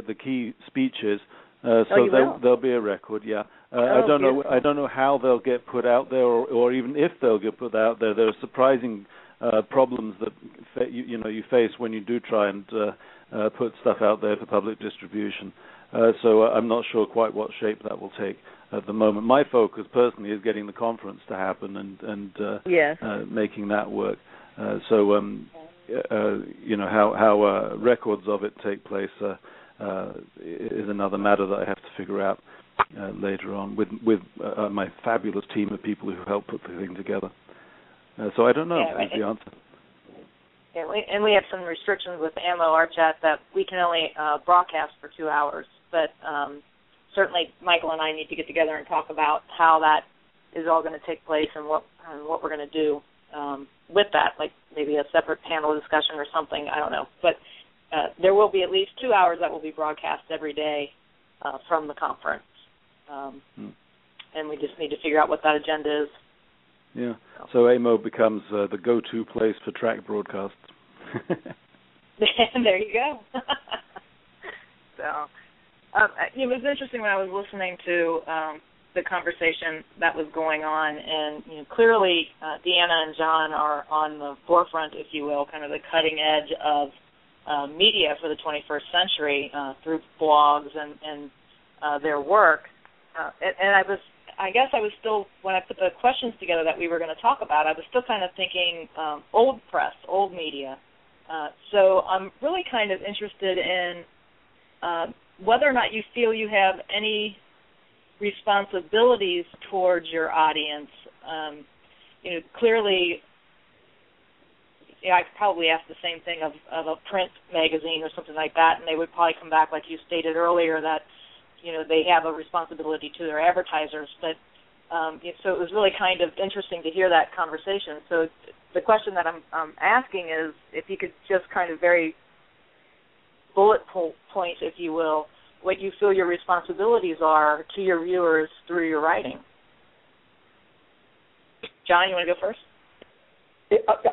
the key speeches. Uh, so Oh, there, will? there'll be a record, yeah. Uh, I Oh, don't know. I don't know how they'll get put out there, or, or even if they'll get put out there. There are surprising uh, problems that fa- you, you know you face when you do try and uh, uh, put stuff out there for public distribution. Uh, so uh, I'm not sure quite what shape that will take at the moment. My focus personally is getting the conference to happen and and uh, Yes. uh, making that work. Uh, so um, uh, you know how how uh, records of it take place uh, uh, is another matter that I have to figure out uh, later on with with uh, my fabulous team of people who help put the thing together. Uh, so I don't know Yeah, right. is the answer. Yeah, we, and we have some restrictions with AMO Art Chat that we can only uh, broadcast for two hours. But um, certainly, Michael and I need to get together and talk about how that is all going to take place and what and what we're going to do um, with that, like maybe a separate panel discussion or something. I don't know, but uh, there will be at least two hours that will be broadcast every day uh, from the conference, um, Hmm. and we just need to figure out what that agenda is. Yeah. So AMO becomes uh, the go-to place for TRAC broadcasts. there you go. so, um, it was interesting when I was listening to um, the conversation that was going on, and you know, clearly uh, Deanna and John are on the forefront, if you will, kind of the cutting edge of uh, media for the 21st century uh, through blogs and, and uh, their work. Uh, and, and I was I guess I was still when I put the questions together that we were going to talk about. I was still kind of thinking um, old press, old media. Uh, so I'm really kind of interested in uh, whether or not you feel you have any responsibilities towards your audience. Um, you know, clearly, you know, I could probably ask the same thing of, of a print magazine or something like that, and they would probably come back like you stated earlier that you know they have a responsibility to their advertisers. But um, so it was really kind of interesting to hear that conversation. So the question that I'm, I'm asking is if you could just kind of very bullet point, if you will, what you feel your responsibilities are to your viewers through your writing. John, you want to go first?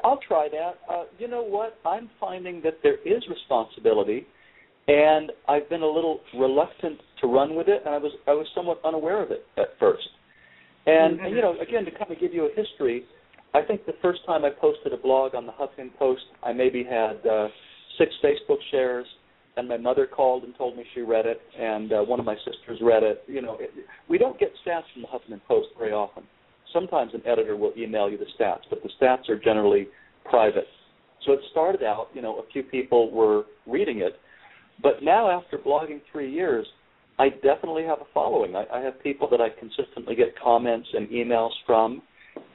I'll try that. Uh, you know what? I'm finding that there is responsibility, and I've been a little reluctant to run with it, and I was I was somewhat unaware of it at first. And, Mhm. and you know, again, to kind of give you a history, I think the first time I posted a blog on the Huffington Post, I maybe had uh, six Facebook shares, and my mother called and told me she read it, and uh, one of my sisters read it. You know, it, we don't get stats from the Huffington Post very often. Sometimes an editor will email you the stats, but the stats are generally private. So it started out, you know, a few people were reading it, but now after blogging three years, I definitely have a following. I, I have people that I consistently get comments and emails from,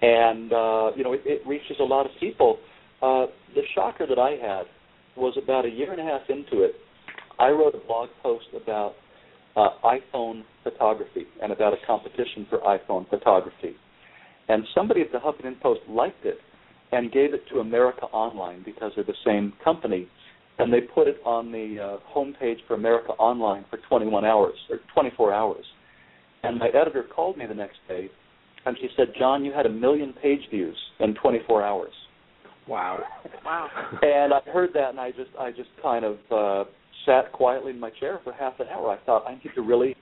and uh, you know, it, it reaches a lot of people. Uh, the shocker that I had was about a year and a half into it. I wrote a blog post about uh, iPhone photography and about a competition for iPhone photography. And somebody at the Huffington Post liked it and gave it to America Online because they're the same company. And they put it on the uh, homepage for America Online for 21 hours or 24 hours. And my editor called me the next day and she said, John, you had a million page views in 24 hours. Wow. Wow. And I heard that and I just I just kind of uh sat quietly in my chair for half an hour. I thought I need to really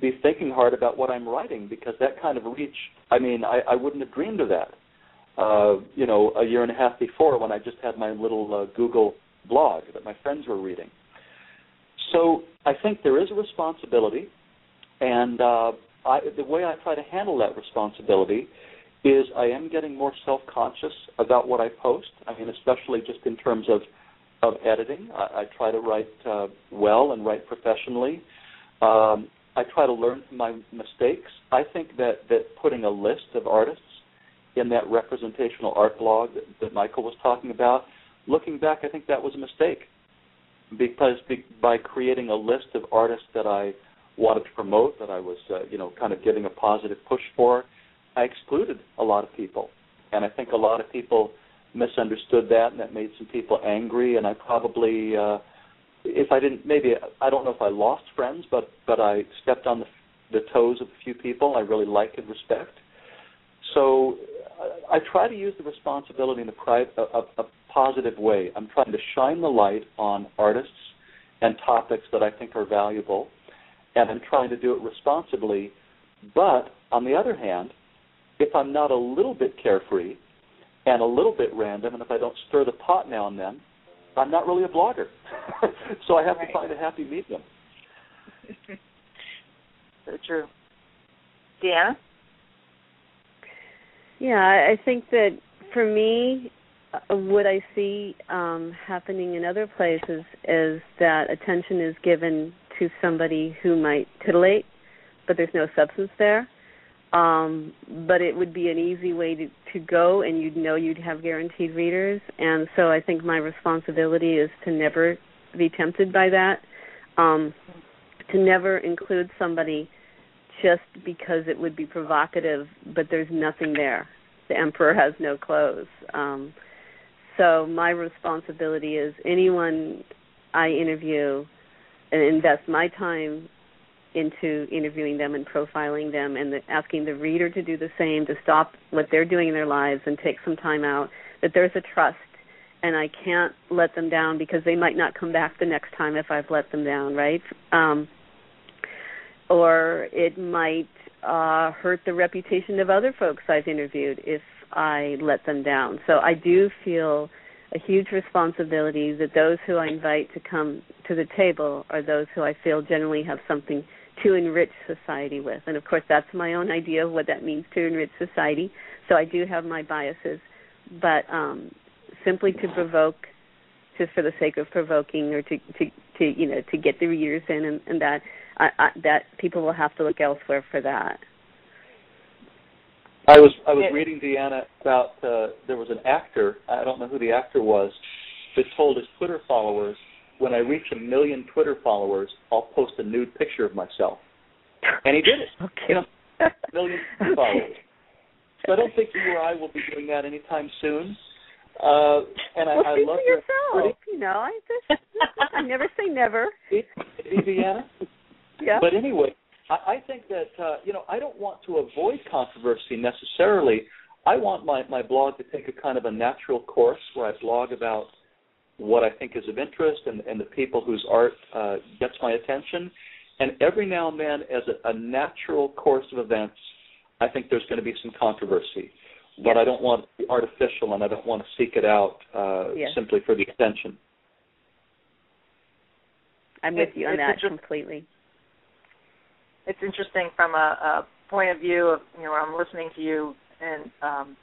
be thinking hard about what I'm writing because that kind of reach, I mean, I, I wouldn't have dreamed of that, uh, you know, a year and a half before when I just had my little uh, Google blog that my friends were reading. So I think there is a responsibility, and uh, I, the way I try to handle that responsibility is I am getting more self-conscious about what I post. I mean, especially just in terms of of editing. I, I try to write uh, well and write professionally. Um, I try to learn from my mistakes. I think that that putting a list of artists in that representational art blog that, that Michael was talking about, looking back, I think that was a mistake because by creating a list of artists that I wanted to promote, that I was, uh, you know, kind of giving a positive push for, I excluded a lot of people, and I think a lot of people misunderstood that, and that made some people angry. And I probably, uh, if I didn't, maybe I don't know if I lost friends, but but I stepped on the, the toes of a few people I really like and respect. So I, I try to use the responsibility in a, pri- a, a, a positive way. I'm trying to shine the light on artists and topics that I think are valuable, and I'm trying to do it responsibly. But on the other hand, if I'm not a little bit carefree, and a little bit random, and if I don't stir the pot now and then, I'm not really a blogger. so I have right. to find a happy medium. so true. Deanna? Yeah, I think that for me, what I see um, happening in other places is that attention is given to somebody who might titillate, but there's no substance there. Um, but it would be an easy way to, to go and you'd know you'd have guaranteed readers. And so i think my responsibility is to never be tempted by that. Um, to never include somebody just because it would be provocative but there's nothing there. The emperor has no clothes. Um, so my responsibility is anyone i interview and invest my time into interviewing them and profiling them and the, asking the reader to do the same to stop what they're doing in their lives and take some time out that there's a trust and I can't let them down because they might not come back the next time if I've let them down, right? Um or it might uh hurt the reputation of other folks I've interviewed if I let them down. So I do feel a huge responsibility that those who I invite to come to the table are those who I feel generally have something to enrich society with. And of course, that's my own idea of what that means to enrich society. So I do have my biases, but um, simply to provoke, just for the sake of provoking, or to to, to you know to get the readers in, and, and that I, I, that people will have to look elsewhere for that. I was I was reading Deanna about uh, there was an actor I don't know who the actor was that told his Twitter followers when I reach a million Twitter followers, I'll post a nude picture of myself. And he did it. Okay. You know, million followers. So I don't think you or I will be doing that anytime soon. Uh, and well, I, I love your yourself. pretty, You know, I just I never say never. Deanna. Yeah. But anyway, I, I think that uh, you know I don't want to avoid controversy necessarily. I want my my blog to take a kind of a natural course where I blog about what I think is of interest and, and the people whose art uh, gets my attention. And every now and then, as a, a natural course of events, I think there's going to be some controversy. But yes. I don't want it to be artificial and I don't want to seek it out uh, yes. simply for the attention. I'm with It- you on that completely. It's interesting from a, a point of view of you know I'm listening to you and um,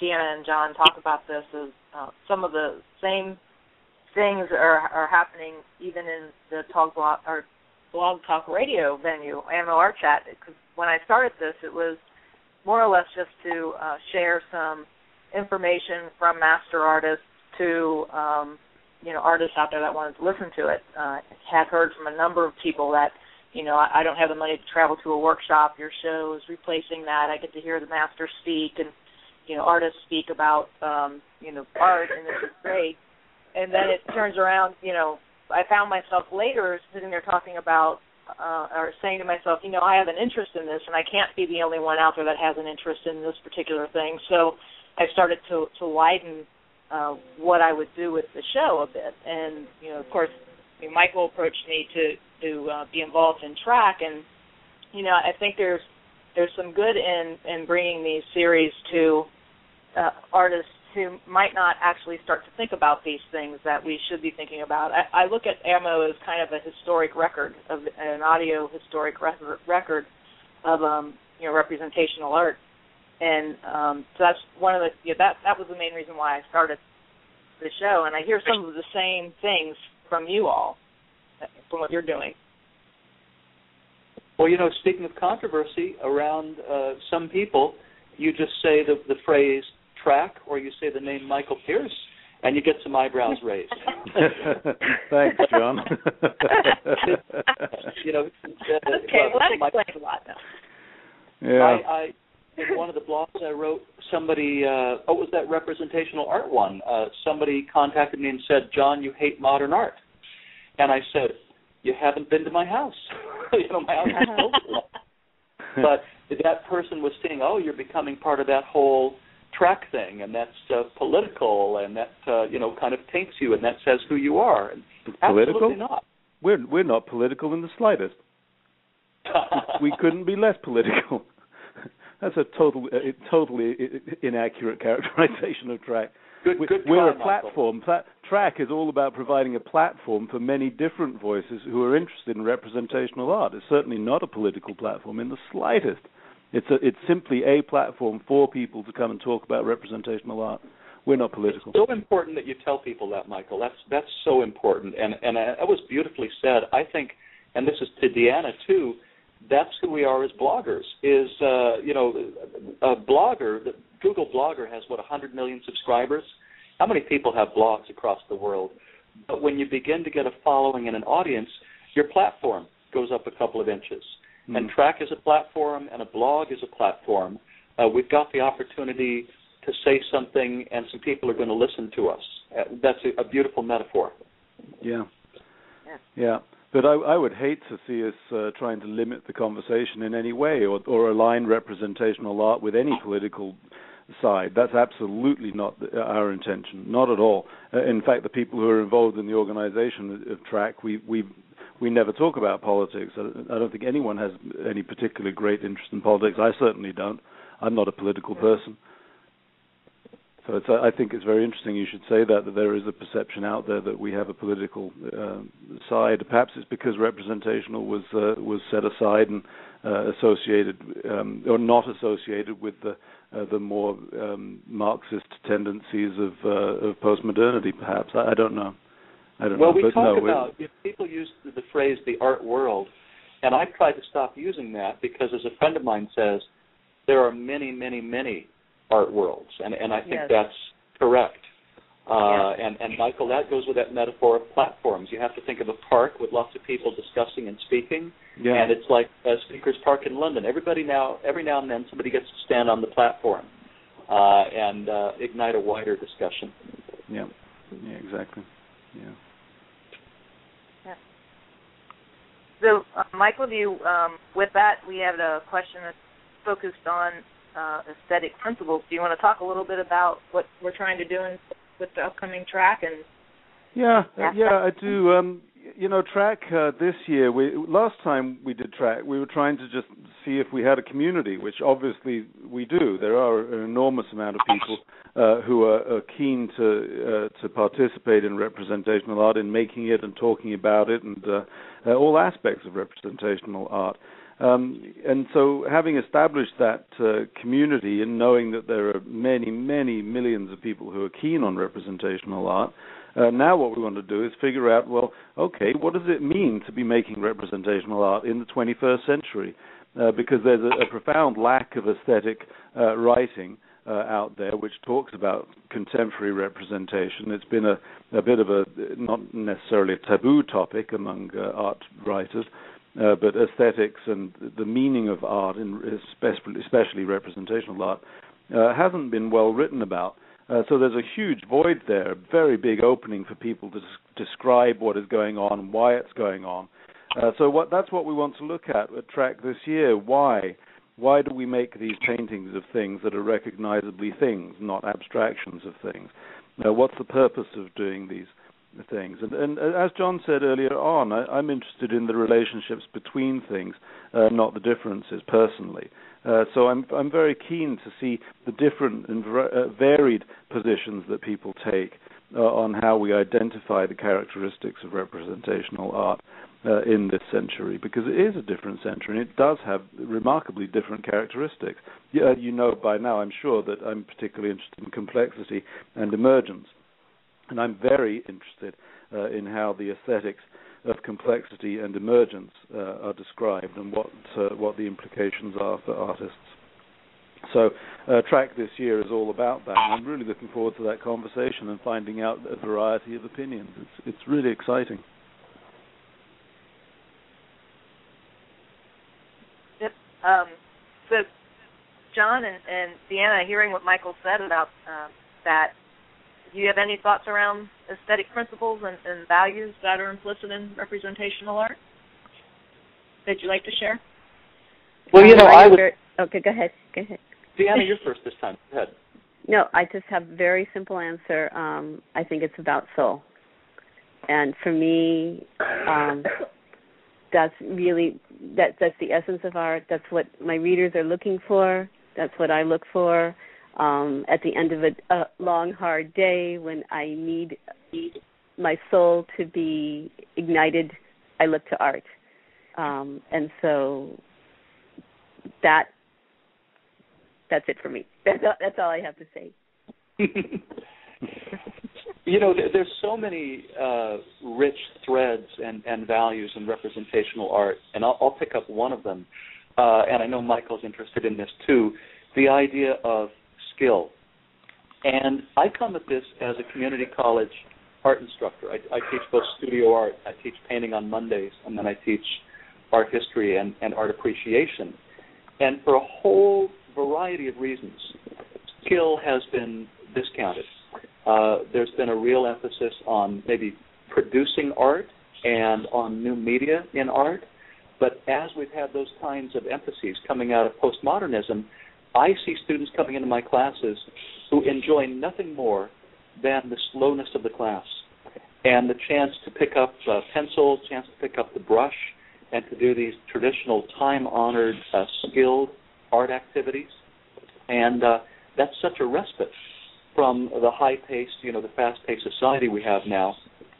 Deanna and John talk about this is uh, some of the same things are are happening even in the talk blog or blog talk radio venue, AMO Chat. Because when I started this, it was more or less just to uh, share some information from master artists to um, you know artists out there that wanted to listen to it. Uh, have heard from a number of people that you know I, I don't have the money to travel to a workshop. Your show is replacing that. I get to hear the master speak and you know artists speak about um, you know art, and this is great. And then it turns around, you know, I found myself later sitting there talking about uh, or saying to myself, you know, I have an interest in this, and I can't be the only one out there that has an interest in this particular thing. So I started to to widen uh, what I would do with the show a bit. And you know, of course, I mean, Michael approached me to to uh, be involved in TRAC, and you know, I think there's there's some good in in bringing these series to uh, artists who might not actually start to think about these things that we should be thinking about. I, I look at AMO as kind of a historic record of an audio historic record, record of um, you know representational art. And um, so that's one of the yeah, that that was the main reason why I started the show, and I hear some of the same things from you all from what you're doing. Well, you know, speaking of controversy around uh, some people, you just say the the phrase TRAC, or you say the name Michael Pearce, and you get some eyebrows raised. Thanks, John. you know. Uh, okay, well that explains a lot now. Yeah. I, I in one of the blogs I wrote, somebody, uh, oh, it was that representational art one. Uh, somebody contacted me and said, "John, you hate modern art," and I said, "You haven't been to my house. you know, my house is full But that person was saying, "Oh, you're becoming part of that whole TRAC thing, and that's uh, political, and that uh, you know kind of taints you, and that says who you are." And political? Absolutely not. We're we're not political in the slightest. we couldn't be less political. That's a total, uh, totally inaccurate characterization of TRAC. Good, good We're try, a platform. Pla- TRAC is all about providing a platform for many different voices who are interested in representational art. It's certainly not a political platform in the slightest. It's a, it's simply a platform for people to come and talk about representational art. We're not political. It's so important that you tell people that, Michael. That's that's so important, and and uh, that was beautifully said. I think, and this is to Deanna too that's who we are as bloggers. Is uh, you know, a blogger. The Google Blogger has what 100 million subscribers. How many people have blogs across the world? But when you begin to get a following and an audience, your platform goes up a couple of inches. Mm. And TRAC is a platform, and a blog is a platform. Uh, we've got the opportunity to say something, and some people are going to listen to us. Uh, that's a, a beautiful metaphor. Yeah. Yeah. yeah. But I, I would hate to see us uh, trying to limit the conversation in any way or, or align representational art with any political side. That's absolutely not our intention, not at all. Uh, in fact, the people who are involved in the organization of TRAC, we we we never talk about politics. I, I don't think anyone has any particular great interest in politics. I certainly don't. I'm not a political person. So it's, I think it's very interesting you should say that, that there is a perception out there that we have a political uh, side. Perhaps it's because representational was uh, was set aside and uh, associated um, or not associated with the uh, the more um, Marxist tendencies of uh, of postmodernity. Perhaps I, I, don't know. I don't well, know. we but talk no, about if people use the phrase "the art world," and I've tried to stop using that because, as a friend of mine says, there are many, many, many art worlds, and and I think yes. that's correct. Uh, yeah. and, and Michael, that goes with that metaphor of platforms. You have to think of a park with lots of people discussing and speaking, yeah. and it's like a Speakers Park in London. Everybody now, every now and then, somebody gets to stand on the platform uh, and uh, ignite a wider discussion. Yeah, yeah, exactly. Yeah. yeah. So, uh, Michael, do you, um, with that, we have a question that's focused on uh, aesthetic principles. Do you want to talk a little bit about what we're trying to do in, with the upcoming TRAC and? Yeah, uh, yeah, I do. Um, you know, TRAC uh, this year. We last time we did track, we were trying to just see if we had a community, which obviously we do. There are an enormous amount of people uh, who are, are, keen to uh, to participate in representational art, in making it and talking about it, and uh, uh, all aspects of representational art. Um, and so, having established that uh, community and knowing that there are many, many millions of people who are keen on representational art, uh, now what we want to do is figure out, well, okay, what does it mean to be making representational art in the 21st century? Uh, because there's a, a, profound lack of aesthetic uh, writing uh, out there which talks about contemporary representation. It's been a, a bit of a not necessarily a taboo topic among uh, art writers, uh, but aesthetics and the meaning of art, especially, representational art, uh, hasn't been well written about. Uh, so there's a huge void there, a very big opening for people to des- describe what is going on why it's going on. Uh, so what, that's what we want to look at at TRAC this year. Why? Why do we make these paintings of things that are recognizably things, not abstractions of things? Now, what's the purpose of doing these things? And, and as John said earlier on, I, am interested in the relationships between things, uh, not the differences personally. Uh, so I'm I'm very keen to see the different and uh, varied positions that people take uh, on how we identify the characteristics of representational art uh, in this century, because it is a different century and it does have remarkably different characteristics. Yeah, you know by now, I'm sure, that I'm particularly interested in complexity and emergence, and I'm very interested uh, in how the aesthetics of complexity and emergence uh, are described and what uh, what the implications are for artists. So, uh, TRAC this year is all about that. And I'm really looking forward to that conversation and finding out a variety of opinions. It's it's really exciting. Um, so, John and, and Deanna, hearing what Michael said about uh, that do you have any thoughts around aesthetic principles and, and values that are implicit in representational art that you'd like to share? Well, you know, I would. Okay, go ahead. Go ahead. Deanna, you're first this time. Go ahead. No, I just have a very simple answer. Um, I think it's about soul, and for me, um, that's really that that's the essence of art. That's what my readers are looking for. That's what I look for um, at the end of a, a long, hard day when I need, my soul to be ignited, I look to art. Um, and so that that's it for me. That's all, that's all I have to say. you know, there's so many uh, rich threads and, and values in representational art, and I'll, I'll pick up one of them. Uh, and I know Michael's interested in this too. The idea of skill. And I come at this as a community college art instructor. I, I teach both studio art, I teach painting on Mondays, and then I teach art history and, and art appreciation. And for a whole variety of reasons, skill has been discounted. Uh, there's been a real emphasis on maybe producing art and on new media in art. But as we've had those kinds of emphases coming out of postmodernism, I see students coming into my classes who enjoy nothing more than the slowness of the class and the chance to pick up a pencil, chance to pick up the brush, and to do these traditional time-honored, uh, skilled art activities. And uh, that's such a respite from the high-paced, you know, the fast-paced society we have now,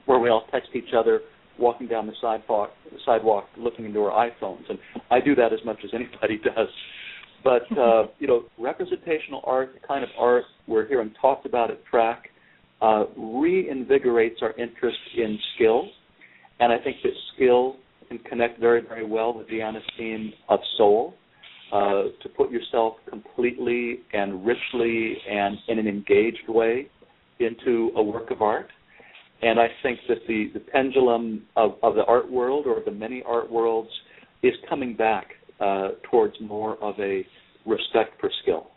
where we all text each other walking down the sidewalk, the sidewalk, looking into our iPhones. And I do that as much as anybody does. But uh, you know, representational art, the kind of art we're hearing talked about at TRAC, uh, reinvigorates our interest in skill, and I think that skill can connect very, very well with Deanna's theme of soul. Uh, to put yourself completely and richly and in an engaged way into a work of art. And I think that the, the pendulum of, of the art world or the many art worlds is coming back uh, towards more of a respect for skill.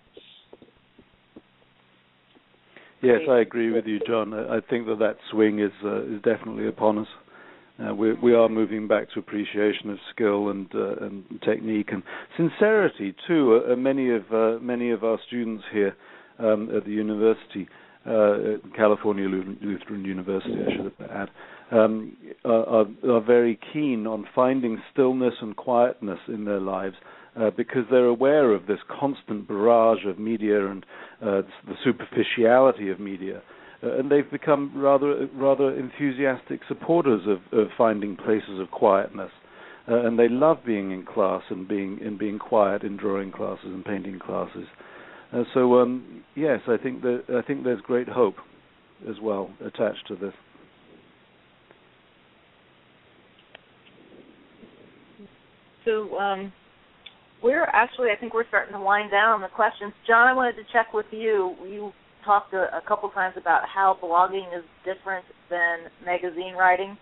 Yes, I agree with you, John. I think that that swing is uh, is definitely upon us. Uh, we we are moving back to appreciation of skill and uh, and technique and sincerity too. Uh, many of uh, many of our students here um, at the university, uh, California Lutheran University, I should add, um, are, are, very keen on finding stillness and quietness in their lives uh, because they're aware of this constant barrage of media and uh, the superficiality of media. Uh, and they've become rather rather enthusiastic supporters of, of finding places of quietness. uh, and they love being in class and being and being quiet in drawing classes and painting classes. Uh, so um, yes, I think that I think there's great hope as well attached to this. So um, we're actually, I think we're starting to wind down the questions. John, I wanted to check with you. You talked a, a couple times about how blogging is different than magazine writing.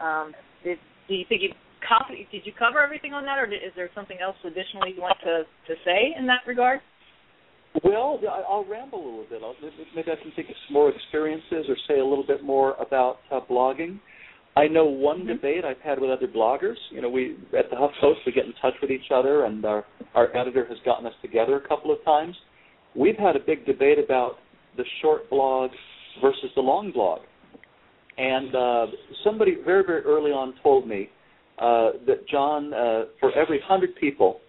Um, did, do you think you copy, did you cover everything on that, or is there something else additionally you want to, to say in that regard? Well, I'll ramble a little bit. I'll, maybe I can think of some more experiences or say a little bit more about uh, blogging. I know one mm-hmm. debate I've had with other bloggers. You know, we at the HuffPost we get in touch with each other, and our our editor has gotten us together a couple of times. We've had a big debate about the short blog versus the long blog, and uh, somebody very very early on told me uh, that John, uh, for every hundred people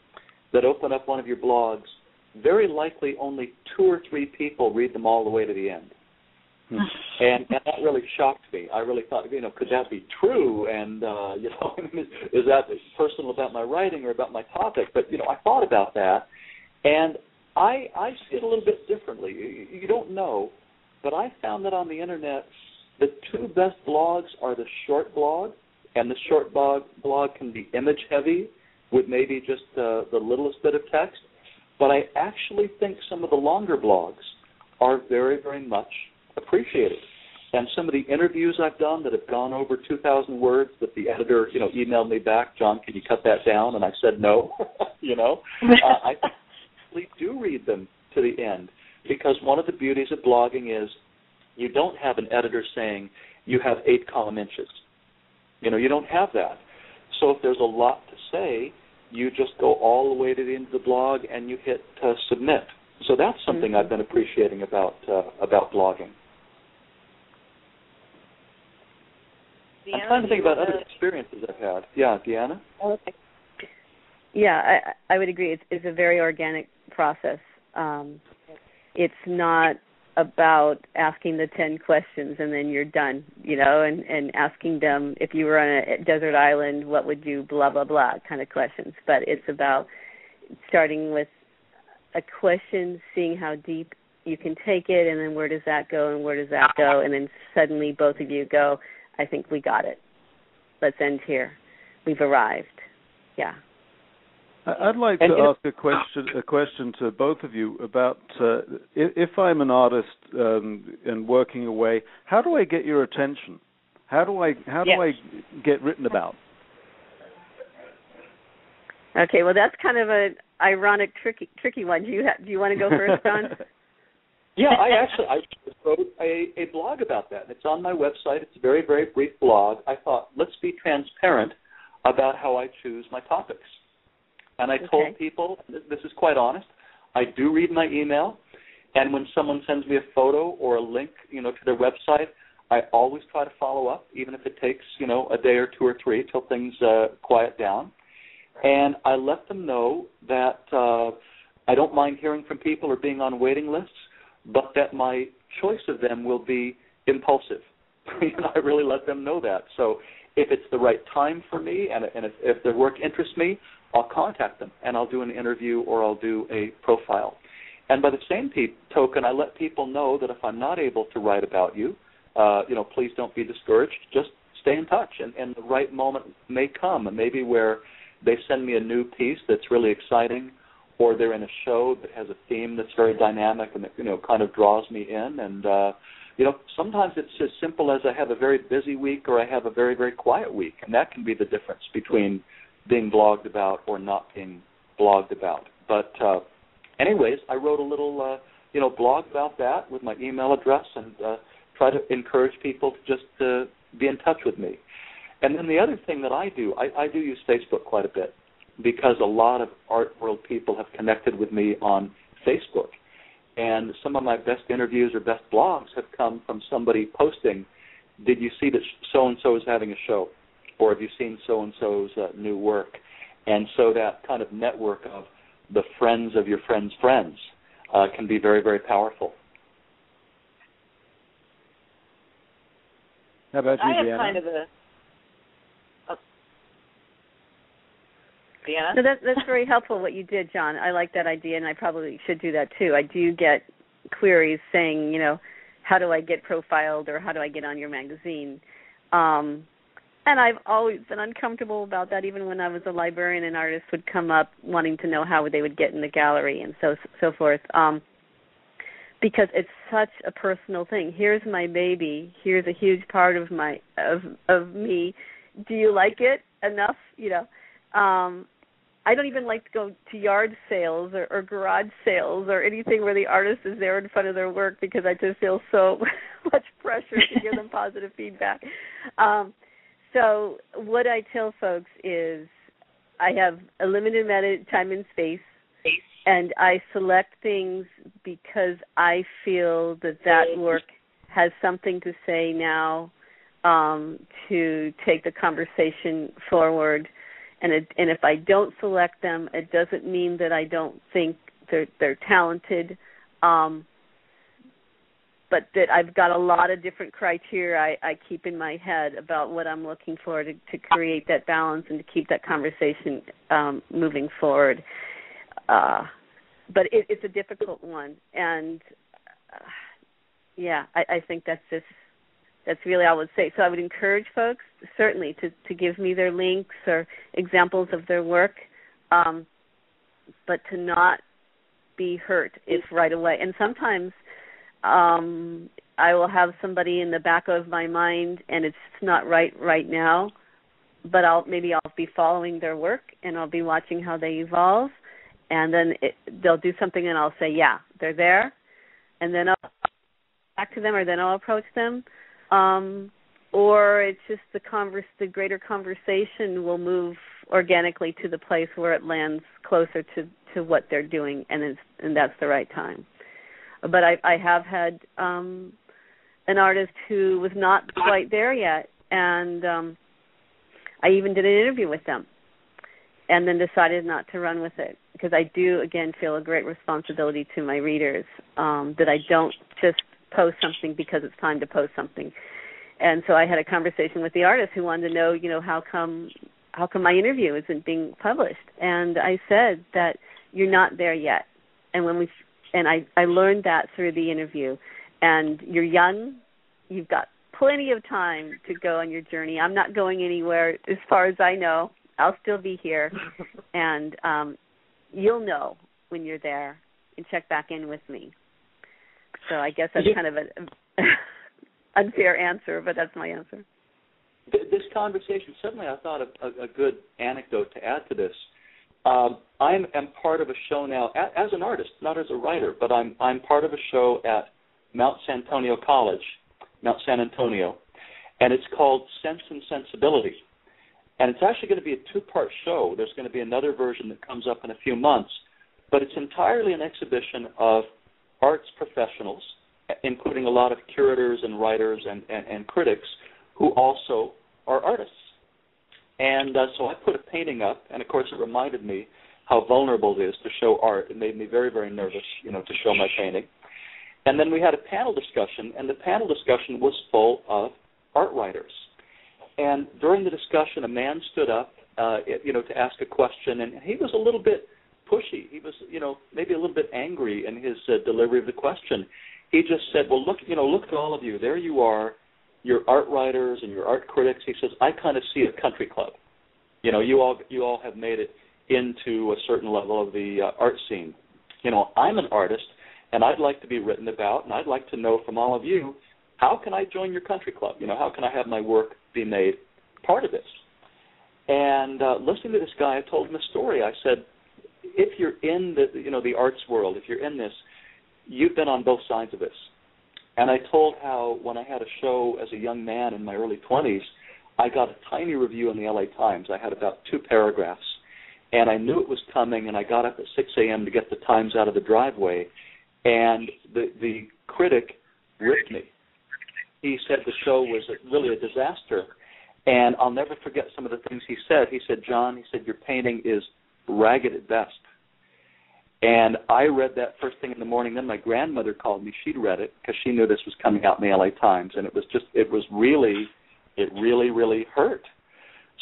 that open up one of your blogs, very likely only two or three people read them all the way to the end. And, and that really shocked me. I really thought, you know, could that be true? And uh, you know, is, is that personal about my writing or about my topic? But you know, I thought about that, and I I see it a little bit differently. You, you don't know, but I found that on the internet, the two best blogs are the short blog, and the short blog blog can be image heavy with maybe just the littlest bit of text. But I actually think some of the longer blogs are very, very much appreciated. And some of the interviews I've done that have gone over 2,000 words that the editor, you know, emailed me back, John, can you cut that down? And I said no, you know. uh, I actually do read them to the end because one of the beauties of blogging is you don't have an editor saying you have eight column inches. You know, you don't have that. So if there's a lot to say, you just go all the way to the end of the blog and you hit uh, submit. So that's something mm-hmm. I've been appreciating about uh, about blogging. Deanna, I'm trying to think about other experiences I've had. Yeah, Deanna. Okay. Yeah, I I would agree. It's it's a very organic process. Um, it's not about asking the 10 questions and then you're done, you know, and, and asking them if you were on a desert island, what would you, blah, blah, blah kind of questions. But it's about starting with a question, seeing how deep you can take it, and then where does that go and where does that go, and then suddenly both of you go, I think we got it. Let's end here. We've arrived. Yeah. I'd like to ask a question a question to both of you about uh, if, if, I'm an artist um, and working away, how do I get your attention? How do I how do I get written about? Okay, well that's kind of an ironic tricky tricky one. Do you ha- do you want to go first, John? yeah, I actually I wrote a, a blog about that. It's on my website. It's a very very brief blog. I thought let's be transparent about how I choose my topics. And I okay. told people, this is quite honest, I do read my email, and when someone sends me a photo or a link, you know, to their website, I always try to follow up, even if it takes, you know, a day or two or three till things uh, quiet down. And I let them know that uh, I don't mind hearing from people or being on waiting lists, but that my choice of them will be impulsive. I really let them know that. So if it's the right time for me and, and if, if their work interests me, I'll contact them and I'll do an interview or I'll do a profile. And by the same pe- token, I let people know that if I'm not able to write about you, uh, you know, please don't be discouraged. Just stay in touch, and, and the right moment may come, and maybe where they send me a new piece that's really exciting, or they're in a show that has a theme that's very dynamic and that you know kind of draws me in. And uh, you know, sometimes it's as simple as I have a very busy week or I have a very very quiet week, and that can be the difference between being blogged about or not being blogged about. But uh, anyways, I wrote a little uh, you know blog about that with my email address and uh, try to encourage people to just uh, be in touch with me. And then the other thing that I do, I, I do use Facebook quite a bit because a lot of art world people have connected with me on Facebook. And some of my best interviews or best blogs have come from somebody posting, "Did you see that so and so is having a show?" or have you seen so and so's uh, new work? And so that kind of network of the friends of your friends' friends uh, can be very, very powerful. How about you, I have kind of a. So that, that's very helpful what you did, John. I like that idea, and I probably should do that too. I do get queries saying, you know, how do I get profiled or how do I get on your magazine? Um, and I've always been uncomfortable about that, even when I was a librarian and artists would come up wanting to know how they would get in the gallery and so so forth. Um, because it's such a personal thing. Here's my baby. Here's a huge part of my of of me. Do you like it enough? You know, um, I don't even like to go to yard sales or, or garage sales or anything where the artist is there in front of their work because I just feel so much pressure to give them positive feedback. Um, so what I tell folks is I have a limited amount of time and space and I select things because I feel that that work has something to say now um, to take the conversation forward. And it, and if I don't select them, it doesn't mean that I don't think they're they're talented. Um, but that I've got a lot of different criteria I, I keep in my head about what I'm looking for to, to create that balance and to keep that conversation um, moving forward. Uh, but it, it's a difficult one, and uh, yeah, I, I think that's just that's really all I would say. So I would encourage folks certainly to to give me their links or examples of their work, um, but to not be hurt if right away. And sometimes um I will have somebody in the back of my mind and it's not right right now, but I'll maybe I'll be following their work and I'll be watching how they evolve and then it, they'll do something and I'll say, "Yeah, they're there." And then I'll back to them or then I'll approach them. Um or it's just the converse the greater conversation will move organically to the place where it lands closer to to what they're doing and it's and that's the right time. But I, I have had um, an artist who was not quite there yet, and um, I even did an interview with them, and then decided not to run with it because I do again feel a great responsibility to my readers um, that I don't just post something because it's time to post something. And so I had a conversation with the artist who wanted to know, you know, how come how come my interview isn't being published? And I said that you're not there yet. And when we and I I learned that through the interview. And you're young, you've got plenty of time to go on your journey. I'm not going anywhere as far as I know. I'll still be here, and um, you'll know when you're there and check back in with me. So I guess that's kind of an unfair answer, but that's my answer. This conversation, suddenly I thought of a, a good anecdote to add to this. Um, I am part of a show now as an artist, not as a writer, but I'm I'm part of a show at Mount San Antonio College, Mount San Antonio, and it's called Sense and Sensibility. And it's actually going to be a two-part show. There's going to be another version that comes up in a few months, but it's entirely an exhibition of arts professionals, including a lot of curators and writers and, and, and critics who also are artists. And uh, so I put a painting up, and of course it reminded me how vulnerable it is to show art. It made me very, very nervous, you know, to show my painting. And then we had a panel discussion, and the panel discussion was full of art writers. And during the discussion, a man stood up, uh, you know, to ask a question, and he was a little bit pushy. He was, you know, maybe a little bit angry in his uh, delivery of the question. He just said, "Well, look, you know, look at all of you. There you are your art writers and your art critics. He says, I kind of see a country club. You know, you all you all have made it into a certain level of the uh, art scene. You know, I'm an artist, and I'd like to be written about, and I'd like to know from all of you, how can I join your country club? You know, how can I have my work be made part of this? And uh, listening to this guy, I told him a story. I said, if you're in the you know the arts world, if you're in this, you've been on both sides of this and I told how when I had a show as a young man in my early 20s, I got a tiny review in the LA Times. I had about two paragraphs. And I knew it was coming, and I got up at 6 a.m. to get the Times out of the driveway. And the, the critic ripped me. He said the show was really a disaster. And I'll never forget some of the things he said. He said, John, he said, your painting is ragged at best. And I read that first thing in the morning. Then my grandmother called me. She'd read it because she knew this was coming out in the LA Times, and it was just it was really, it really really hurt.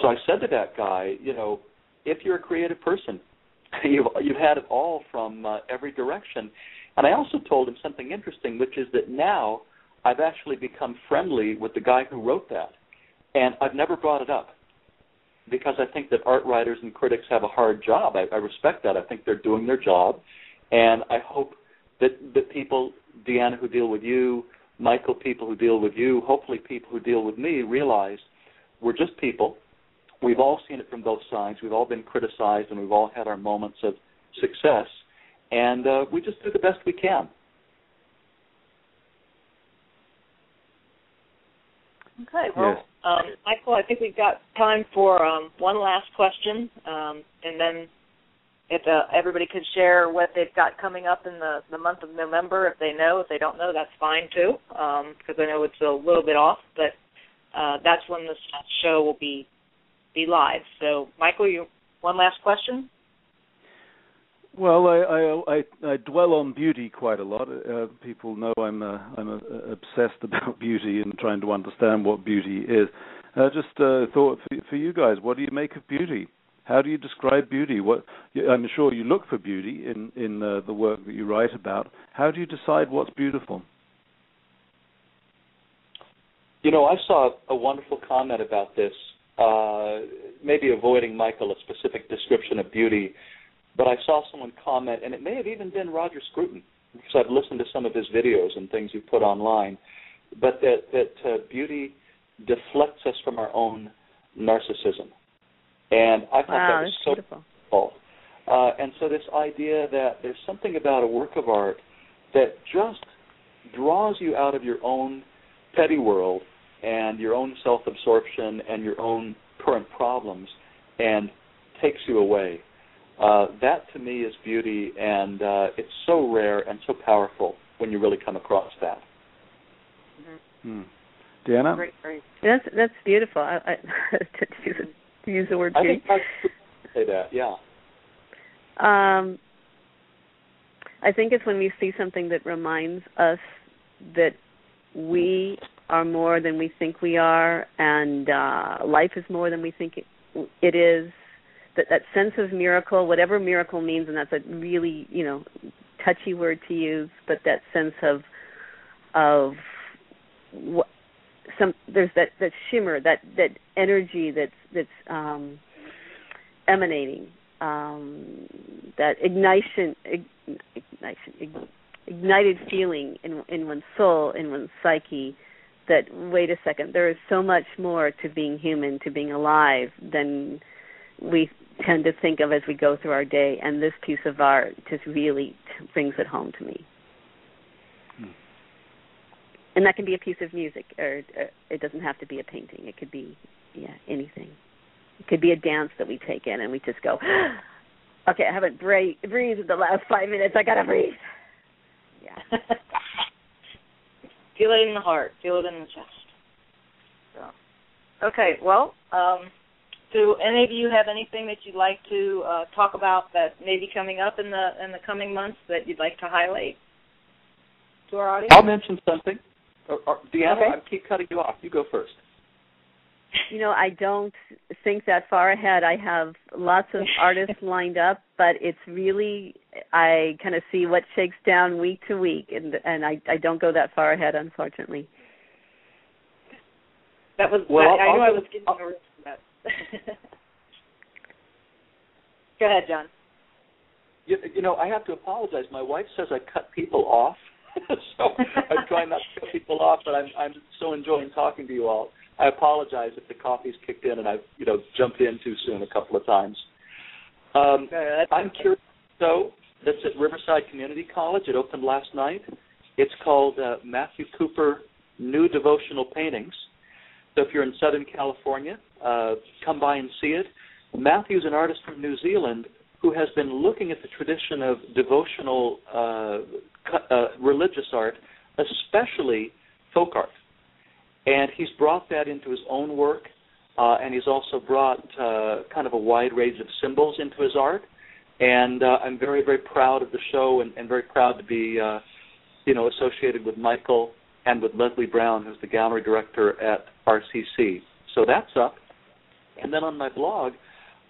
So I said to that guy, you know, if you're a creative person, you've you've had it all from uh, every direction. And I also told him something interesting, which is that now I've actually become friendly with the guy who wrote that, and I've never brought it up because I think that art writers and critics have a hard job. I, I respect that. I think they're doing their job, and I hope that that people, Deanna, who deal with you, Michael, people who deal with you, hopefully people who deal with me, realize we're just people. We've all seen it from both sides. We've all been criticized, and we've all had our moments of success, and uh, we just do the best we can. Okay, well, yes. Um, Michael, I think we've got time for um, one last question, um, and then if uh, everybody could share what they've got coming up in the, the month of November, if they know. If they don't know, that's fine too, because um, I know it's a little bit off, but uh, that's when the show will be be live. So, Michael, you one last question. Well, I, I I, I dwell on beauty quite a lot. Uh, people know I'm uh, I'm uh, obsessed about beauty and trying to understand what beauty is. Uh, just uh, thought for, for you guys, what do you make of beauty? How do you describe beauty? What I'm sure you look for beauty in in uh, the work that you write about. How do you decide what's beautiful? You know, I saw a wonderful comment about this. Uh, maybe avoiding Michael a specific description of beauty but I saw someone comment, and it may have even been Roger Scruton, because I've listened to some of his videos and things he put online, but that that uh, beauty deflects us from our own narcissism, and I thought wow, that was so beautiful. Cool. Uh, and so this idea that there's something about a work of art that just draws you out of your own petty world and your own self-absorption and your own current problems and takes you away uh, that to me is beauty, and uh, it's so rare and so powerful when you really come across that. Mm-hmm. Hmm. Deanna, great, great. That's that's beautiful. I, I to, use, to use the word beauty. I think I say that. Yeah. Um, I think it's when we see something that reminds us that we are more than we think we are, and uh, life is more than we think it, it is, that that sense of miracle, whatever miracle means, and that's a really you know touchy word to use, but that sense of of what some there's that that shimmer, that that energy that's that's um, emanating, um, that ignition, ignition, ignited feeling in in one's soul, in one's psyche. That wait a second, there is so much more to being human, to being alive than we tend to think of as we go through our day, and this piece of art just really brings it home to me. Hmm. And that can be a piece of music, or, or it doesn't have to be a painting. It could be, yeah, anything. It could be a dance that we take in, and we just go, okay, I haven't breathed in the last five minutes. I gotta breathe. Yeah. Feel it in the heart. Feel it in the chest. So, okay. Well, um, do any of you have anything that you'd like to uh, talk about that may be coming up in the in the coming months that you'd like to highlight to our audience? I'll mention something. Or, or, Deanna, okay. I keep cutting you off. You go first. You know, I don't think that far ahead. I have lots of artists lined up, but it's really I kind of see what shakes down week to week, and and I I don't go that far ahead, unfortunately. That was well, I, I knew I was getting over Go ahead, John. You, you know, I have to apologize. My wife says I cut people off, so I'm trying not to cut people off. But I'm I'm so enjoying talking to you all. I apologize if the coffee's kicked in and I've you know jumped in too soon a couple of times. Um, I'm curious though. That's at Riverside Community College. It opened last night. It's called uh, Matthew Couper New Devotional Paintings. So if you're in Southern California, uh, come by and see it. Matthew's an artist from New Zealand who has been looking at the tradition of devotional uh, uh, religious art, especially folk art. And he's brought that into his own work, uh, and he's also brought uh, kind of a wide range of symbols into his art. And uh, I'm very, very proud of the show, and, and very proud to be, uh, you know, associated with Michael and with Leslie Brown, who's the gallery director at RCC. So that's up. And then on my blog,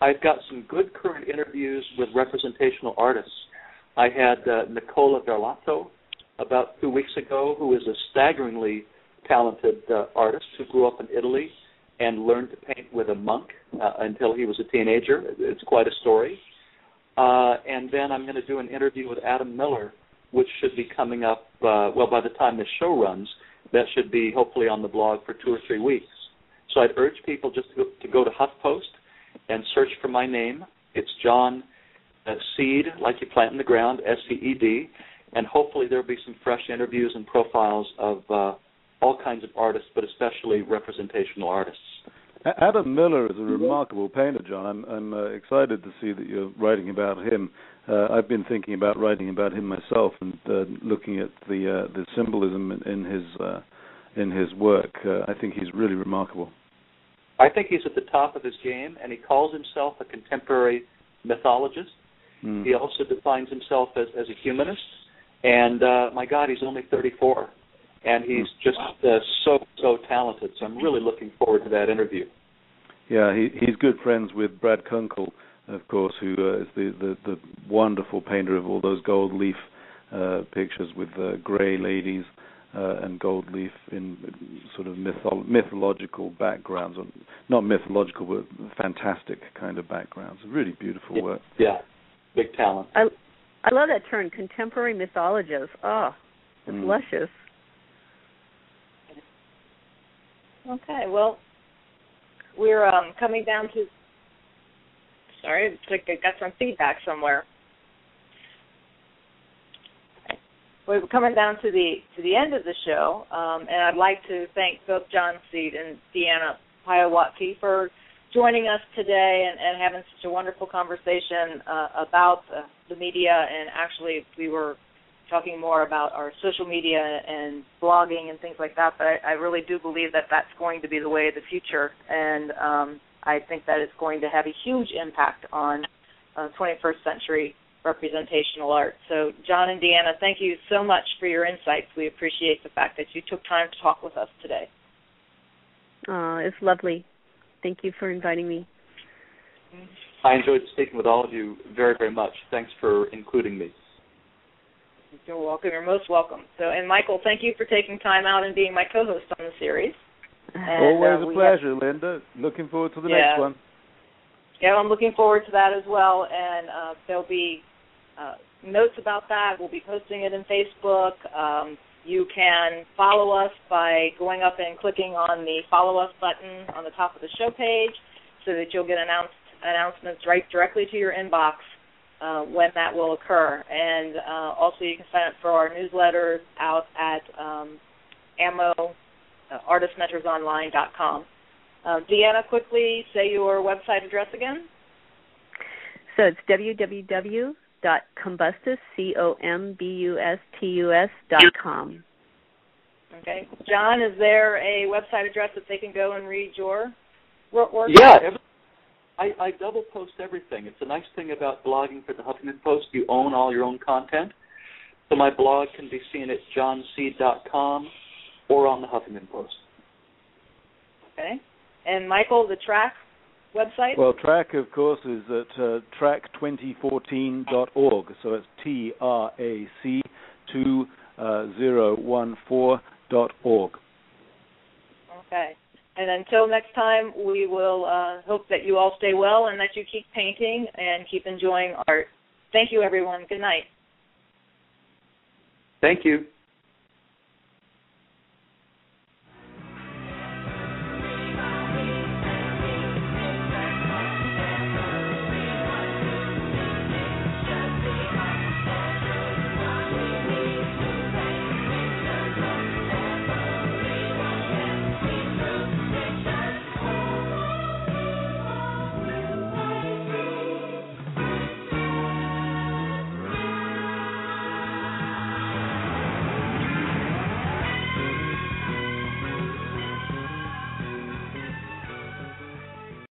I've got some good current interviews with representational artists. I had uh, Nicola Verlato about two weeks ago, who is a staggeringly talented uh, artist who grew up in Italy and learned to paint with a monk uh, until he was a teenager. It's quite a story. Uh, and then I'm going to do an interview with Adam Miller, which should be coming up, uh, well, by the time this show runs, that should be hopefully on the blog for two or three weeks. So I'd urge people just to go to, go to HuffPost and search for my name. It's John uh, Seed, like you plant in the ground, S C E D, and hopefully there'll be some fresh interviews and profiles of uh, all kinds of artists, but especially representational artists. Adam Miller is a remarkable painter, John. I'm, I'm uh, excited to see that you're writing about him. Uh, I've been thinking about writing about him myself and uh, looking at the uh, the symbolism in, in his uh, in his work. Uh, I think he's really remarkable. I think he's at the top of his game, and he calls himself a contemporary mythologist. Mm. He also defines himself as, as a humanist. And uh, my God, he's only 34 and he's hmm. just uh, so so talented. So I'm really looking forward to that interview. Yeah, he he's good friends with Brad Kunkel, of course, who uh, is the, the the wonderful painter of all those gold leaf uh, pictures with uh, gray ladies uh, and gold leaf in sort of mytho- mythological backgrounds, or not mythological but fantastic kind of backgrounds. Really beautiful yeah. work. Yeah, big talent. I I love that term, contemporary mythologist. Oh, it's mm. luscious. Okay, well, we're um, coming down to. Sorry, it's like I got some feedback somewhere. We're coming down to the to the end of the show, um, and I'd like to thank both John Seed and Deanna Paiawatki for joining us today and, and having such a wonderful conversation uh, about the media. And actually, we were talking more about our social media and blogging and things like that. But I, I really do believe that that's going to be the way of the future, and um, I think that it's going to have a huge impact on uh, 21st century representational art. So, John and Deanna, thank you so much for your insights. We appreciate the fact that you took time to talk with us today. Oh, it's lovely. Thank you for inviting me. I enjoyed speaking with all of you very, very much. Thanks for including me. You're welcome. You're most welcome. So, and Michael, thank you for taking time out and being my co-host on the series. And, Always uh, a pleasure, have... Linda. Looking forward to the yeah. next one. Yeah, I'm looking forward to that as well. And uh, there'll be uh, notes about that. We'll be posting it in Facebook. Um, you can follow us by going up and clicking on the follow us button on the top of the show page so that you'll get announced announcements right directly to your inbox uh, when that will occur. And uh, also, you can sign up for our newsletters out at um, ammo uh, artistmentorsonline.com. Uh, Deanna, quickly say your website address again. So it's www.combustus, C-O-M-B-U-S-T-U-S dot com. Okay. John, is there a website address that they can go and read your work? Yeah, I, I double post everything. It's a nice thing about blogging for the Huffington Post. You own all your own content. So my blog can be seen at johnseed.com or on the Huffington Post. Okay. And Michael, the TRAC website? Well, TRAC, of course, is at uh, trac2014.org. So it's T R A C 2014.org. Okay. And until next time, we will uh, hope that you all stay well and that you keep painting and keep enjoying art. Thank you, everyone. Good night. Thank you.